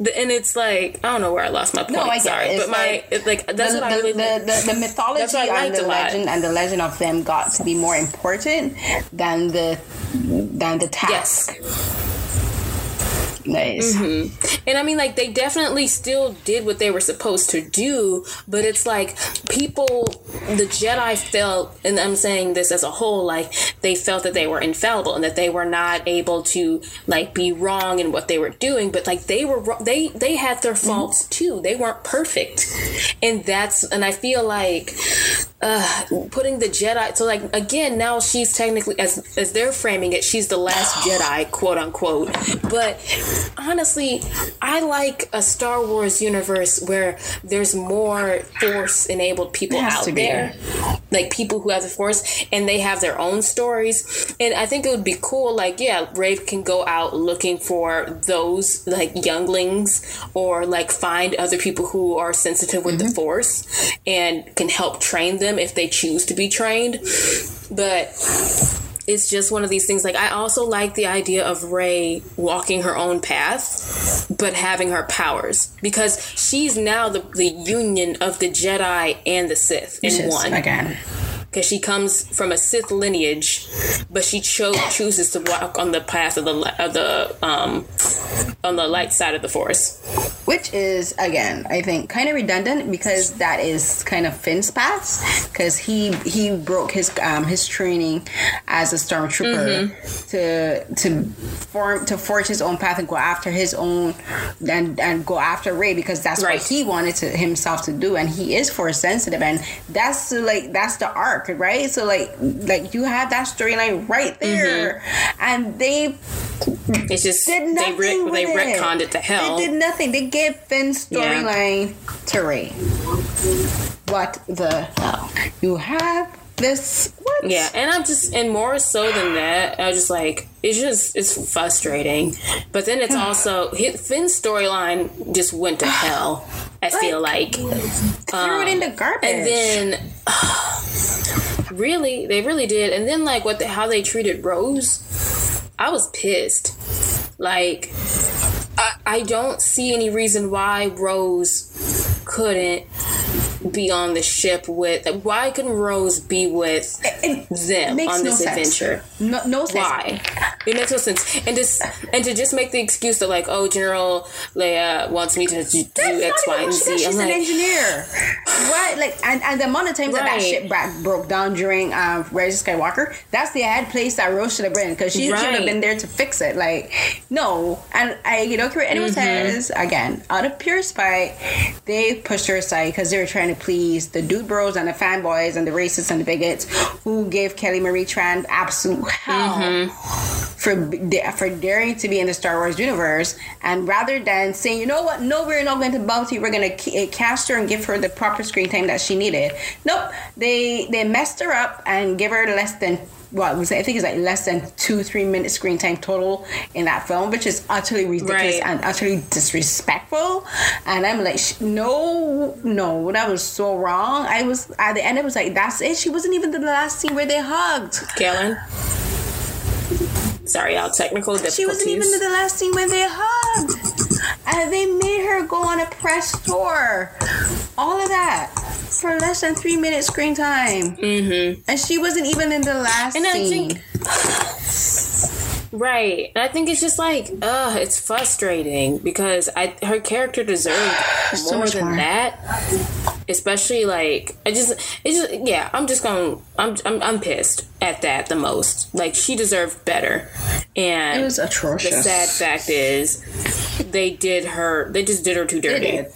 and it's like I don't know where I lost my point. No, I Sorry, it. but my like, like that's the, what I really the, the, the *laughs* mythology and the legend and the legend of them got to be more important than the than the task. Yes. Nice. Mm-hmm. And I mean, like, they definitely still did what they were supposed to do, but it's like people, the Jedi felt, and I'm saying this as a whole, like, they felt that they were infallible and that they were not able to, like, be wrong in what they were doing, but, like, they were, they, they had their faults mm-hmm. too. They weren't perfect. And that's, and I feel like, uh, putting the Jedi, so, like, again, now she's technically, as, as they're framing it, she's the last Jedi, quote unquote, but honestly, I like a Star Wars universe where there's more Force enabled people out there. Like people who have the Force and they have their own stories. And I think it would be cool, like, yeah, Rafe can go out looking for those like younglings or like find other people who are sensitive with mm-hmm. the Force and can help train them if they choose to be trained. But it's just one of these things. Like I also like the idea of Rey walking her own path, but having her powers because she's now the the union of the Jedi and the Sith in one again because she comes from a Sith lineage, but she cho- chooses to walk on the path of the of the um, on the light side of the Force. Which is again, I think, kind of redundant because that is kind of Finn's path because he he broke his um, his training as a stormtrooper mm-hmm. to to form to forge his own path and go after his own and and go after Rey because that's right. what he wanted to himself to do and he is force sensitive and that's like that's the arc arc, right? So like like you have that storyline right there, mm-hmm. and they it's just did nothing they re- they retconned it. it to hell. They did nothing. They gave Finn's storyline yeah. to Rey. What the hell? You have this what? Yeah, and I'm just and more so than that, I was just like it's just it's frustrating. But then it's also Finn's storyline just went to hell. I like, feel like threw it into um, garbage, and then. Uh, *sighs* really, they really did. And then like what the, how they treated Rose, I was pissed. Like I, I don't see any reason why Rose couldn't be on the ship with? Why couldn't Rose be with it, them on this no adventure? No, no sense. Why? It makes no sense. And just and to just make the excuse that like, oh, General Leia wants me to do That's X, Y, and Z. She's I'm an like, engineer, right? Like, and, and the amount of times right. that that ship broke down during um, Rise of Skywalker, that's the ad place that Rose should have been because she right. should have been there to fix it. Like, no, and I, you know, anyone mm-hmm. says again, out of pure spite, they pushed her aside because they were trying to please the dude bros and the fanboys and the racists and the bigots who gave Kelly Marie Tran absolute hell mm-hmm. for for daring to be in the Star Wars universe. And rather than saying, you know what, no, we're not going to bounty, we're going to eh, cast her and give her the proper screen time that she needed. Nope, they they messed her up and give her less than what was I think it's like less than two three minutes screen time total in that film, which is utterly ridiculous right. and utterly disrespectful. And I'm like, no, no, that was so wrong. I was at the end. It was like that's it. She wasn't even the last scene where they hugged. Kellen. Sorry, y'all. Technical difficulties. She wasn't even the last scene when they hugged, and they made her go on a press tour. All of that for less than three minutes screen time. Mm-hmm. And she wasn't even in the last and scene. I think *laughs* Right. And I think it's just like, uh, it's frustrating because I her character deserved *gasps* So more than more. that. Especially like I just it's just yeah, I'm just going I'm, I'm I'm pissed at that the most. Like she deserved better. And It was atrocious. the sad fact is they did her they just did her too dirty. and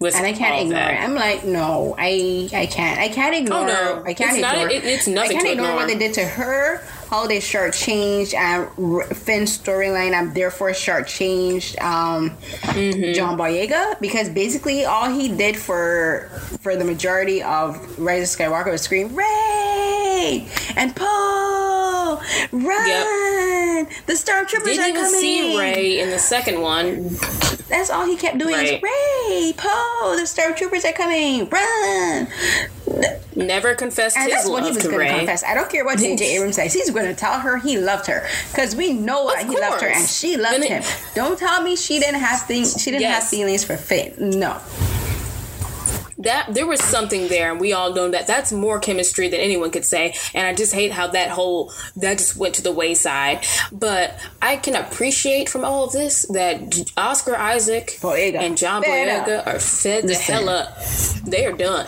I can't ignore that. it. I'm like, no, I I can't. I can't ignore. Oh, no. I can't It's not- ignore. it- it's nothing I can't to ignore, what they did to her. How they short changed and Finn's storyline. I'm therefore short changed. Um, Mm-hmm. John Boyega because basically all he did for for the majority of Rise of Skywalker was scream Rey and Poe run. The stormtroopers Didn't are even coming. see Rey in the second one. That's all he kept doing Right. is Rey, Poe, the stormtroopers are coming, run. Never confessed And his that's what he was going to confess. I don't care what J.J. Abrams says. He's going to tell her he loved her because we know that he loved her and she loved And it- him. Don't tell me she didn't have things. She didn't have feelings for Finn. No, that there was something there and we all know that that's more chemistry than anyone could say and i just hate how that whole that just went to the wayside but i can appreciate from all of this that oscar isaac Boyega. and john boyega are fed the hell up they are done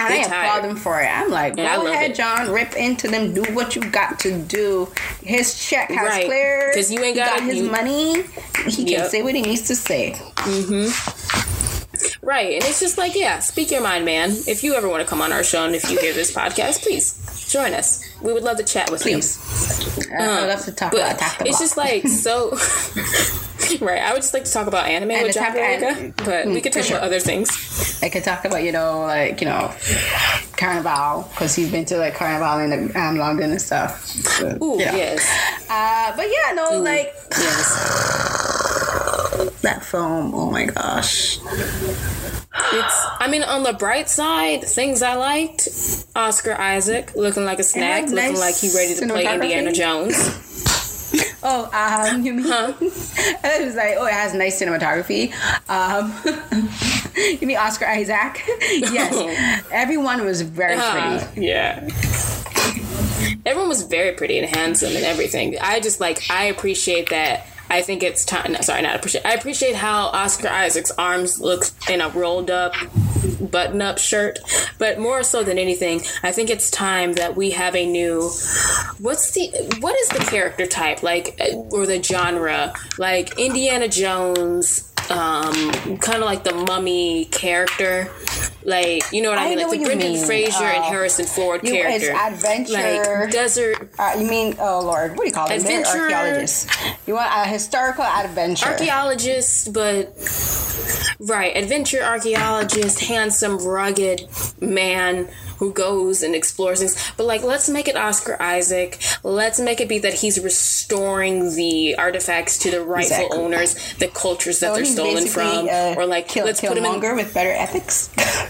I tired. applaud him for it. I'm like, I go ahead, it. John, rip into them, do what you got to do. His check has Right. cleared. 'Cause you ain't got gotta- his you- money. He can say what he needs to say. Mm-hmm. right and it's just like yeah speak your mind man if you ever want to come on our show and if you hear this podcast please join us we would love to chat with Please. you I love to talk about it's just like so *laughs* right i would just like to talk about anime And with Boyega, and- but we mm, could talk sure. about other things I could talk about, you know, like, you know, Carnival, because he's been to like Carnival in um, London and stuff. But, Ooh, you know. yes. Uh, but yeah, no, Ooh, like yes. *sighs* that film, oh my gosh. It's. I mean, on the bright side, things I liked: Oscar Isaac looking like a snack, looking nice like he ready to play. Indiana Jones. Oh, um, you mean? Huh? *laughs* I was like, oh, it has nice cinematography. Um, *laughs* you mean Oscar Isaac? *laughs* yes. Everyone was very Uh, pretty. yeah. Everyone was very pretty and handsome and everything. I just like. I appreciate that. I think it's time. No, sorry, not appreciate. I appreciate how Oscar Isaac's arms look in a rolled up button up shirt. But more so than anything, I think it's time that we have a new what's the what is the character type like uh, or the genre like Indiana Jones um kind of like the mummy character like you know what I, I mean like the Brendan mean. Fraser and Uh, Harrison Ford you- character adventure. like desert Uh, you mean, oh Lord, what do you call them? Adventure. archaeologists. You want a historical adventure. archaeologist, but right, adventure archaeologist, handsome, rugged man who goes and explores things. But like, let's make it Oscar Isaac. Let's make it be that he's restoring the artifacts to the rightful Exactly. owners, the cultures that So they're stolen from, uh, or like, kill, let's put him in. With better ethics. *laughs*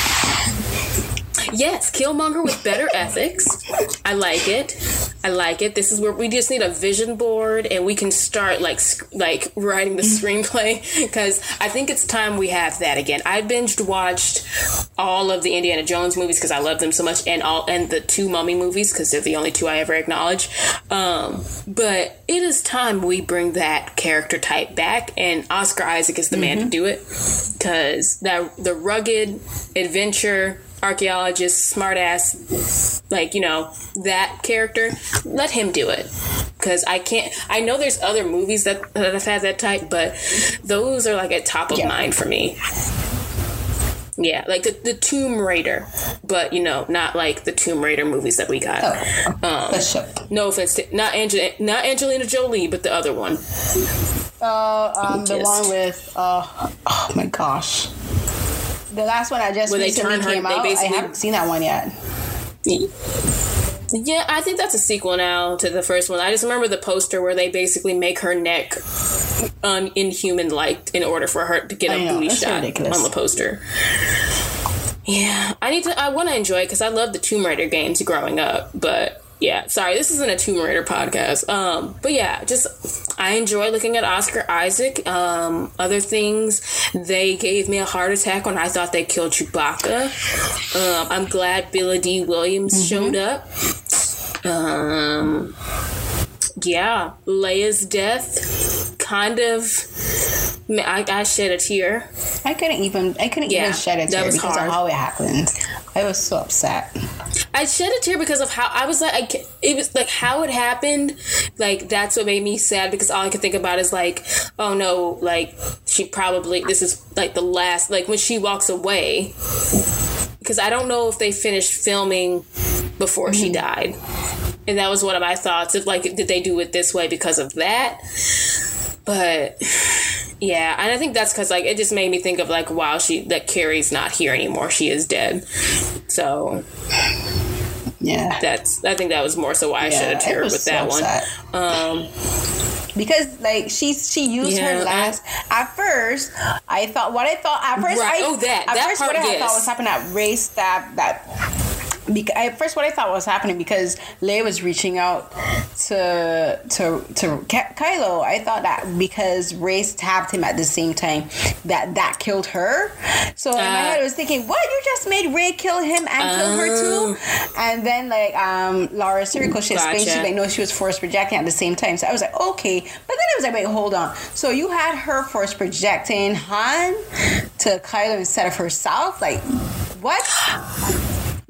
Yes, Killmonger with better ethics. I like it. I like it. This is where we just need a vision board and we can start like like writing the screenplay *laughs* because I think it's time we have that again. I binged watched all of the Indiana Jones movies because I love them so much and all and the two Mummy movies because they're the only two I ever acknowledge. Um, but it is time we bring that character type back and Oscar Isaac is the man to do it because that the rugged adventure archaeologist, smartass, like you know that character. Let him do it because I can't. I know there's other movies that that have had that type, but those are like at top of Yeah. mind for me. Yeah, like the, the Tomb Raider, but you know, not like the Tomb Raider movies that we got. Oh, show. No offense, to, not Angel, not Angelina Jolie, but the other one. Uh, um, the one with uh, oh my gosh, the last one I just Where recently her- came they out. I haven't seen that one yet. Yeah, I think that's a sequel now to the first one. I just remember the poster where they basically make her neck um, un- inhuman like in order for her to get a know, booty shot ridiculous. on the poster. Yeah, I need to. I want to enjoy it because I love the Tomb Raider games growing up. But yeah, sorry, this isn't a Tomb Raider podcast. Um, but yeah, just I enjoy looking at Oscar Isaac. Um, other things, they gave me a heart attack when I thought they killed Chewbacca. Um, I'm glad Billy Dee Williams Mm-hmm. showed up. Um, yeah, Leia's death kind of. I, I shed a tear. I couldn't even. I couldn't Yeah, even shed a tear because hard. of how it happened. I was so upset. I shed a tear because of how I was like, I, it was like how it happened. Like that's what made me sad because all I could think about is like, oh no, like she probably this is like the last like when she walks away. Because I don't know if they finished filming before she mm-hmm. died, and that was one of my thoughts of like, did they do it this way because of that? But yeah, and I think that's because like it just made me think of like, wow, she that Carrie's not here anymore; she is dead. So Yeah. that's I think that was more so why I Yeah, I tear was with so that one. Um, because like she she used Yeah, her I- last at first I thought what I thought at first Right. I, Oh, that- at that first part, what I yes. thought was happening at Rey stabbed that because at first what I thought was happening because Leia was reaching out to to to Ky- Kylo I thought that because Rey tapped him at the same time that that killed her. So in my Uh. head I was thinking what? You just made Rey kill him and kill her too? And then like um Laura Sirico she explained she Gotcha. like no she was force projecting at the same time. So I was like okay. But then I was like wait hold on. So you had her force projecting Han to Kylo instead of herself? Like what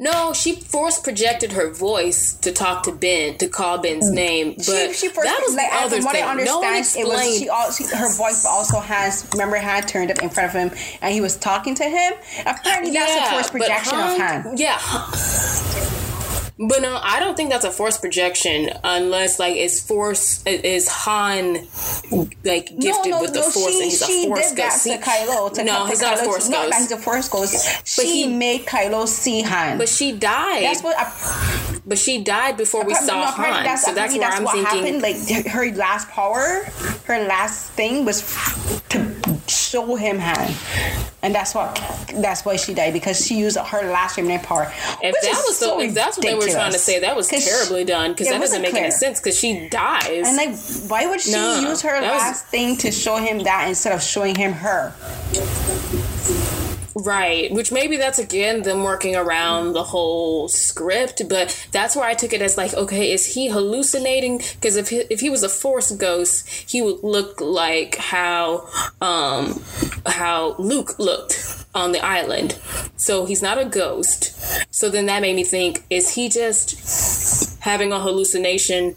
no, she force projected her voice to talk to Ben to call Ben's mm. name, but she, she first, that was like, the other from what thing. I understand, no one it explained. was she also her voice also has remember Han turned up in front of him and he was talking to him. Apparently, that's a forced but projection of Han. Yeah. But no, I don't think that's a force projection unless like it's force is Han like gifted no, no, with the no, force she, and he's she a force did that ghost. to Kylo. To no, he's not a force Not that he's a force ghost. She he- made Kylo see Han. But she died. that's what. I, but she died before we saw no, Han. That's, so that's where that's I'm what thinking. happened. Like her last power, her last thing was to show him Han, and that's what that's why she died because she used her last remaining power. If which that was so if that's what they were trying to say, that was terribly done because that doesn't make any sense because she dies. And like, why would she No, use her that was- last thing to show him that instead of showing him her? Right, which maybe that's again them working around the whole script, but that's where I took it as like, okay, is he hallucinating? Because if he, if he was a force ghost, he would look like how um how Luke looked on the island. So he's not a ghost. So then that made me think, is he just having a hallucination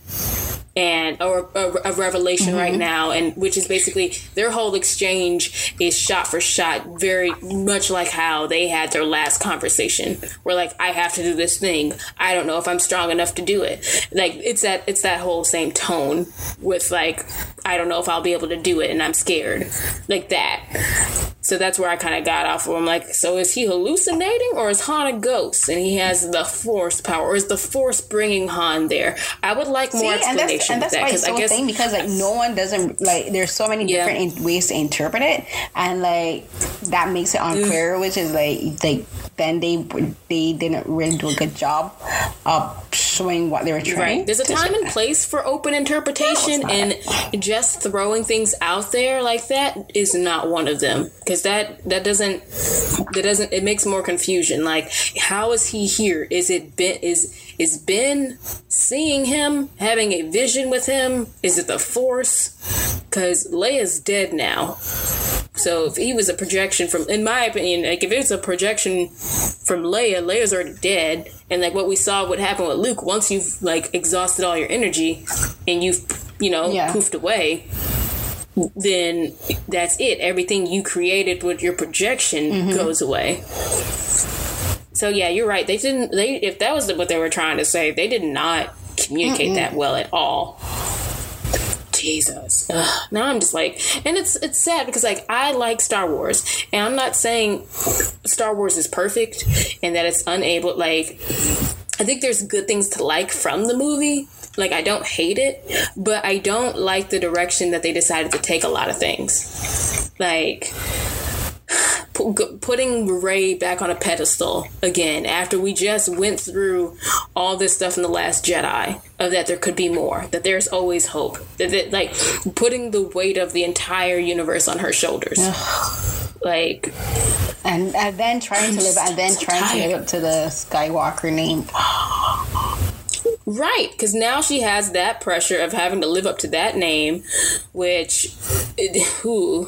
and or a, a revelation right mm-hmm. now and which is basically their whole exchange is shot for shot very much like how they had their last conversation. Where like i have to do this thing. I don't know if i'm strong enough to do it. Like it's that it's that whole same tone with like i don't know if i'll be able to do it and i'm scared. Like that so that's where I kind of got off of. I'm like, so is he hallucinating or is Han a ghost and he has the Force power, or is the Force bringing Han there? I would like more See, and explanation that's and that's that why it's I so guess thing because like no one doesn't like. There's so many Yeah. different in- ways to interpret it, and like that makes it unclear. Mm. Which is like like then they they didn't really do a good job of showing what they were trying. Right. There's a time and place for open interpretation, not. and just throwing things out there like that is not one of them. Because that that doesn't that doesn't it makes more confusion. Like, how is he here? Is it Ben? Is is Ben seeing him, having a vision with him? Is it the Force? Because Leia's dead now. So if he was a projection from, in my opinion, like if it's a projection from Leia, Leia's already dead, and like what we saw would happen with Luke once you've like exhausted all your energy and you've you know Yeah. poofed away, then that's it. Everything you created with your projection Mm-hmm. goes away. So yeah, you're right. They didn't. They if that was what they were trying to say, they did not communicate that well at all. Jesus. Ugh. Now I'm just like, and it's it's sad because like I like Star Wars, and I'm not saying Star Wars is perfect and that it's unable. Like, I think there's good things to like from the movie. Like I don't hate it, but I don't like the direction that they decided to take a lot of things. Like putting Rey back on a pedestal again after we just went through all this stuff in the Last Jedi of that there could be more, that there's always hope, that, that like putting the weight of the entire universe on her shoulders, like and and then trying to live and then so trying to live up to the Skywalker name. Right, because now she has that pressure of having to live up to that name, which, who,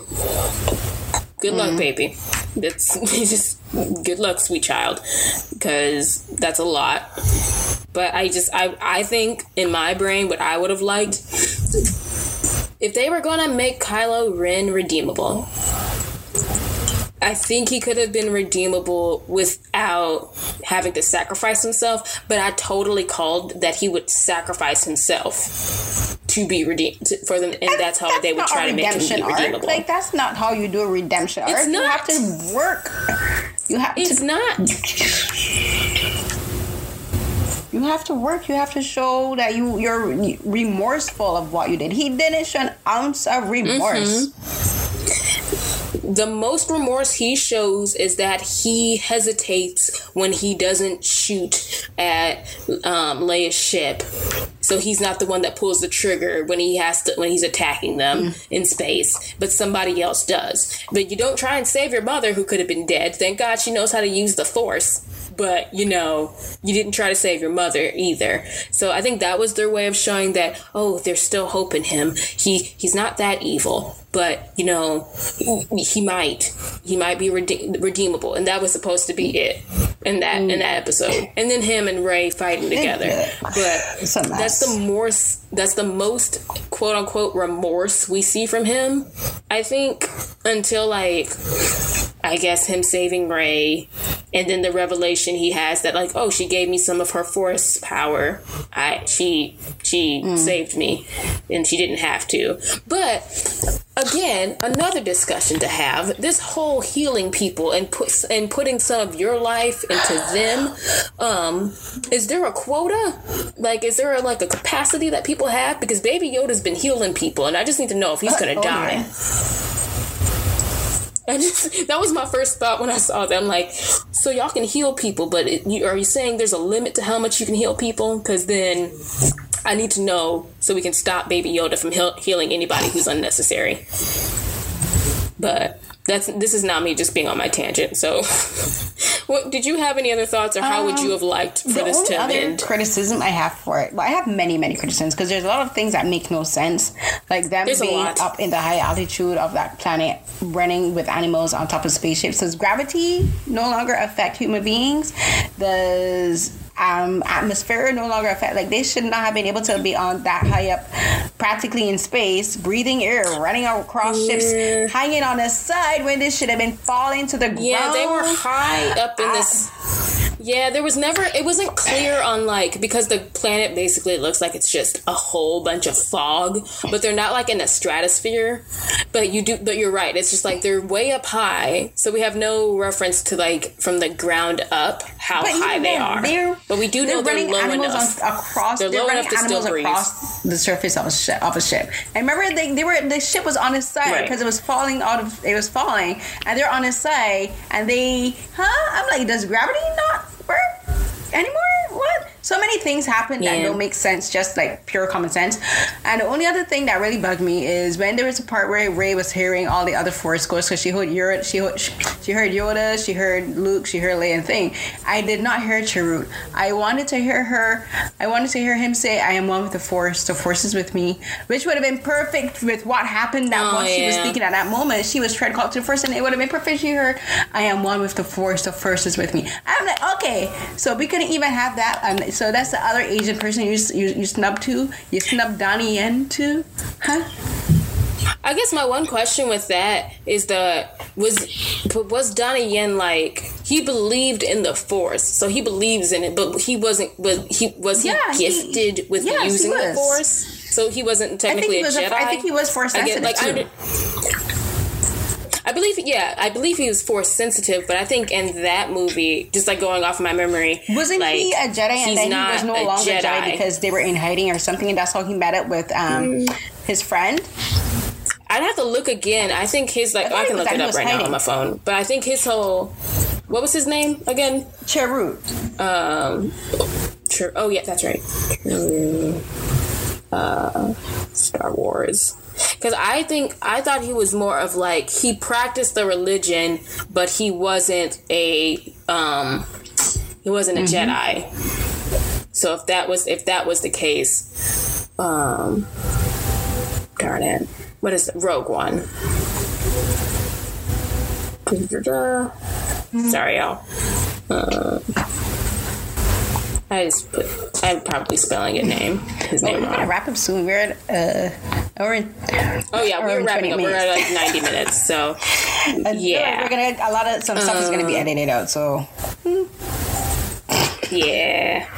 good luck, mm-hmm. baby. That's *laughs* just good luck, sweet child, because that's a lot. But I just, I, I think in my brain, what I would have liked, if they were gonna make Kylo Ren redeemable, I think he could have been redeemable without having to sacrifice himself, but I totally called that he would sacrifice himself to be redeemed for them, and that's how that's they would try to make him arc. redeemable. Like that's not how you do a redemption it's arc. Not. You have to work. You have it's to. not. You have to work. You have to show that you you're remorseful of what you did. He didn't show an ounce of remorse. Mm-hmm the most remorse he shows is that he hesitates when he doesn't shoot at um, Leia's ship. So he's not the one that pulls the trigger when he has to when he's attacking them mm. in space, but somebody else does. But you don't try and save your mother who could have been dead. Thank God she knows how to use the force but you know, you didn't try to save your mother either. So I think that was their way of showing that oh, there's still hope in him. He he's not that evil but you know he might he might be rede- redeemable and that was supposed to be it in that in that episode. And then him and Rey fighting together. but that's the more that's the most quote unquote remorse we see from him. I think until like i guess him saving Rey and then the revelation he has that like oh she gave me some of her force power. I she she mm. saved me and she didn't have to. But again another discussion to have this whole healing people and put and putting some of your life into them um is there a quota like is there a, like a capacity that people have because baby yoda's been healing people and i just need to know if he's gonna uh, die yeah. I just that was my first thought when I saw that. I'm like, so y'all can heal people, but it, you, are you saying there's a limit to how much you can heal people? Because then I need to know so we can stop Baby Yoda from he- healing anybody who's unnecessary. But that's this is not me just being on my tangent. So, *laughs* what did you have any other thoughts, or how um, would you have liked for this to other end? Criticism I have for it. Well, I have many, many criticisms because there's a lot of things that make no sense, like them there's being up in the high altitude of that planet, running with animals on top of spaceships. Does gravity no longer affect human beings? Does um, atmosphere no longer affect. Like they should not have been able to be on that high up, practically in space, breathing air, running across yeah. ships, hanging on the side when they should have been falling to the ground. Yeah, they were high up in this yeah, there was never. It wasn't clear on like because the planet basically looks like it's just a whole bunch of fog, but they're not like in a stratosphere. But you do. But you're right. It's just like they're way up high, so we have no reference to like from the ground up how but high they are. But we do know they're running low animals enough. On, across. They're, they're low running animals across the surface of a ship. Of a ship. And remember, they, they were the ship was on its side because right. it was falling out of. It was falling, and they're on its side, and they. Huh? I'm like, does gravity not anymore? What? So many things happen yeah. that don't make sense, just like pure common sense. And the only other thing that really bugged me is when there was a part where Rey was hearing all the other Force ghosts because she heard Yoda, she heard, she heard Yoda, she heard Luke, she heard Leia and Thing. I did not hear Chirrut. I wanted to hear her. I wanted to hear him say, "I am one with the Force. The Force is with me," which would have been perfect with what happened that oh, yeah. she was speaking at that moment. She was trying to call to the Force, and it would have been perfect. She heard, "I am one with the Force. The Force is with me." I'm like, okay, so we couldn't even have that. Um, so that's the other Asian person you you, you snub to. You snub Donnie Yen to, huh? I guess my one question with that is the was was Donnie Yen like he believed in the Force, so he believes in it, but he wasn't. But he was he yeah, gifted he, with yes, using the Force, so he wasn't technically I think he a Jedi. A, I think he was Force sensitive I like, too. I believe, yeah, I believe he was force sensitive, but I think in that movie, just like going off my memory, wasn't like, he a Jedi and then he was no longer Jedi. Jedi. because they were in hiding or something, and that's how he met up with um, mm. his friend. I'd have to look again. I think his like I, I can look it up right hiding. now on my phone, but I think his whole what was his name again? Chirrut. Um, Chir- oh yeah, that's right. Uh, Star Wars because I think I thought he was more of like he practiced the religion, but he wasn't a um he wasn't a mm-hmm. Jedi. So if that was if that was the case, um, darn it, what is it? Rogue One? Sorry, y'all. Uh, I just put. I'm probably spelling his name. His Well, name we're gonna wrong. wrap up soon. We're at uh, we're in. Oh yeah, we're in wrapping 20 up. We're at like 90 minutes. So *laughs* Yeah, yeah, we're gonna a lot of some stuff is gonna be edited out. So yeah.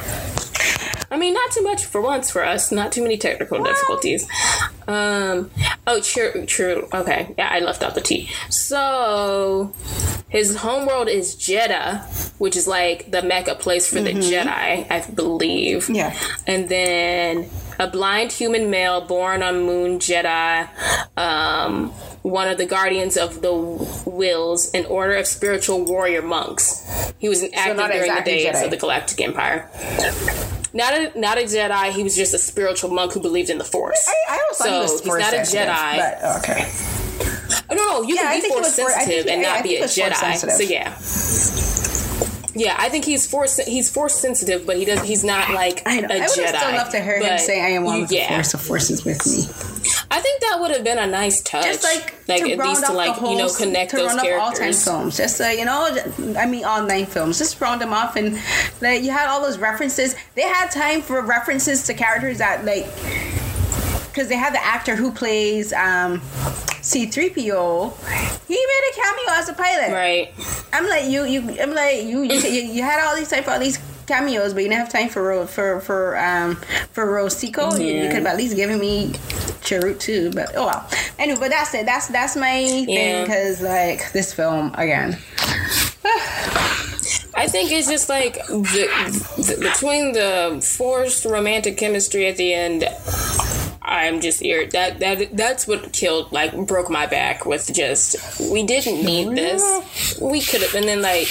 I mean, not too much for once for us. Not too many technical difficulties. Um. Oh, true. True. Okay. Yeah, I left out the T. So his homeworld is Jedha, which is like the mecca place for the Jedi, I believe. Yeah. And then a blind human male born on Moon Jedha, um, one of the guardians of the Whills, an order of spiritual warrior monks. He was an active not during exactly the days Jedi. of the Galactic Empire. Not a not a Jedi. He was just a spiritual monk who believed in the Force. I, I always thought he So, was he's force not a Jedi. But oh, okay. Oh, no, no, you Yeah, can be force was for- sensitive and not be a Jedi. So yeah. Yeah, I think he's force he's force sensitive, but he does he's not like I know. a I would Jedi. still loved to hear him say, "I am one with yeah. the force. The force is with me." I think that would have been a nice touch. Just like, like to at round least to like whole, you know connect to those round up all ten films. Just uh, you know, I mean all nine films. Just round them off, and like you had all those references. They had time for references to characters that like because they had the actor who plays um, C-3PO. He made a cameo as a pilot. Right. I'm like you, you. I'm like you. You, you, you had all these time for all these cameos, but you didn't have time for Ro- for for um for Rose Tico. You, you could have at least given me Chirrut too. But oh well. Anyway, but that's it. That's that's my thing because like this film again. *sighs* I think it's just like the, the, between the forced romantic chemistry at the end. I'm just ir- that that that's what killed like broke my back with just we didn't need this. We could have and then like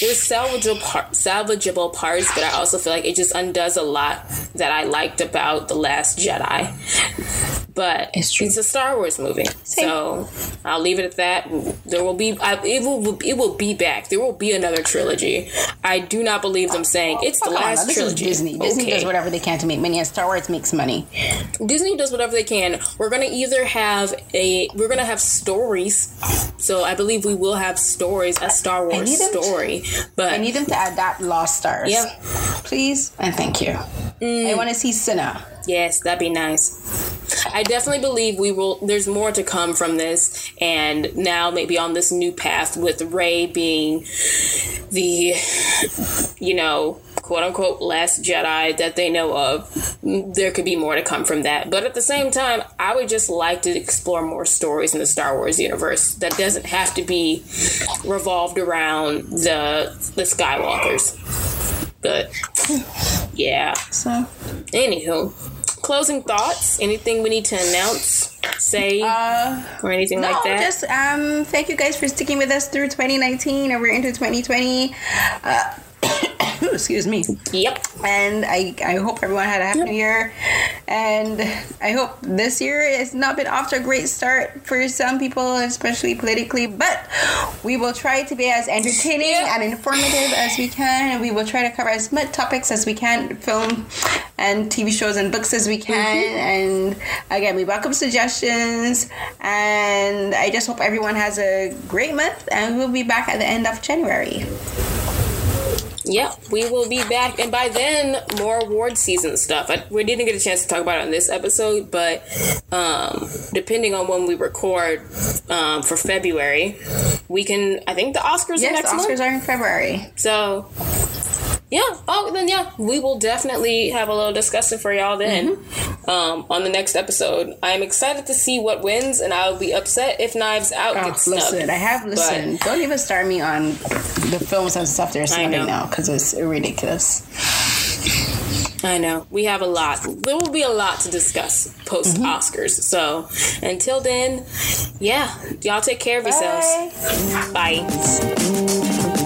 there's salvageable par- salvageable parts but I also feel like it just undoes a lot that I liked about the Last Jedi but It's true. a Star Wars movie so I'll leave it at that there will be I, it will it will be back there will be another trilogy I do not believe them saying it's the on, now, last this trilogy is Disney. Disney Okay. does whatever they can to make money, and Star Wars makes money. Disney does whatever they can. We're gonna either have a we're gonna have stories. So I believe we will have stories, a Star Wars them to- story. But I need them to adapt Lost Stars. Yeah. please and thank you. I mm. want to see Ciena. Yes, that'd be nice. I definitely believe we will there's more to come from this and now maybe on this new path with Rey being the you know, quote unquote last Jedi that they know of. There could be more to come from that. But at the same time, I would just like to explore more stories in the Star Wars universe that doesn't have to be revolved around the the Skywalkers. But yeah. So Anywho, closing thoughts. Anything we need to announce, say, or anything Uh, no, like that? just um, thank you guys for sticking with us through 2019, and we're into 2020. Uh, *coughs* excuse me. yep. And I, I hope everyone had a happy new year. And I hope this year has not been off to a great start for some people, especially politically. But we will try to be as entertaining Yeah. and informative as we can. And we will try to cover as much topics as we can, film and TV shows and books as we mm-hmm. can. And again, we welcome suggestions. And I just hope everyone has a great month. And we'll be back at the end of January. Yep, we will be back, and by then, more award season stuff. I, we didn't get a chance to talk about it on this episode, but um, depending on when we record um, for February, we can. I think the Oscars are Yes, next the Oscars month. are in February. So, yeah. Oh, then yeah, we will definitely have a little discussion for y'all then Mm-hmm. um, on the next episode. I am excited to see what wins, and I'll be upset if Knives Out Oh, gets snubbed. listen, I have listened. Don't even start me on the films and stuff they're I snubbing now because it's ridiculous. I know. We have a lot. There will be a lot to discuss post Mm-hmm. Oscars. So until then, yeah, y'all take care of yourselves. Bye.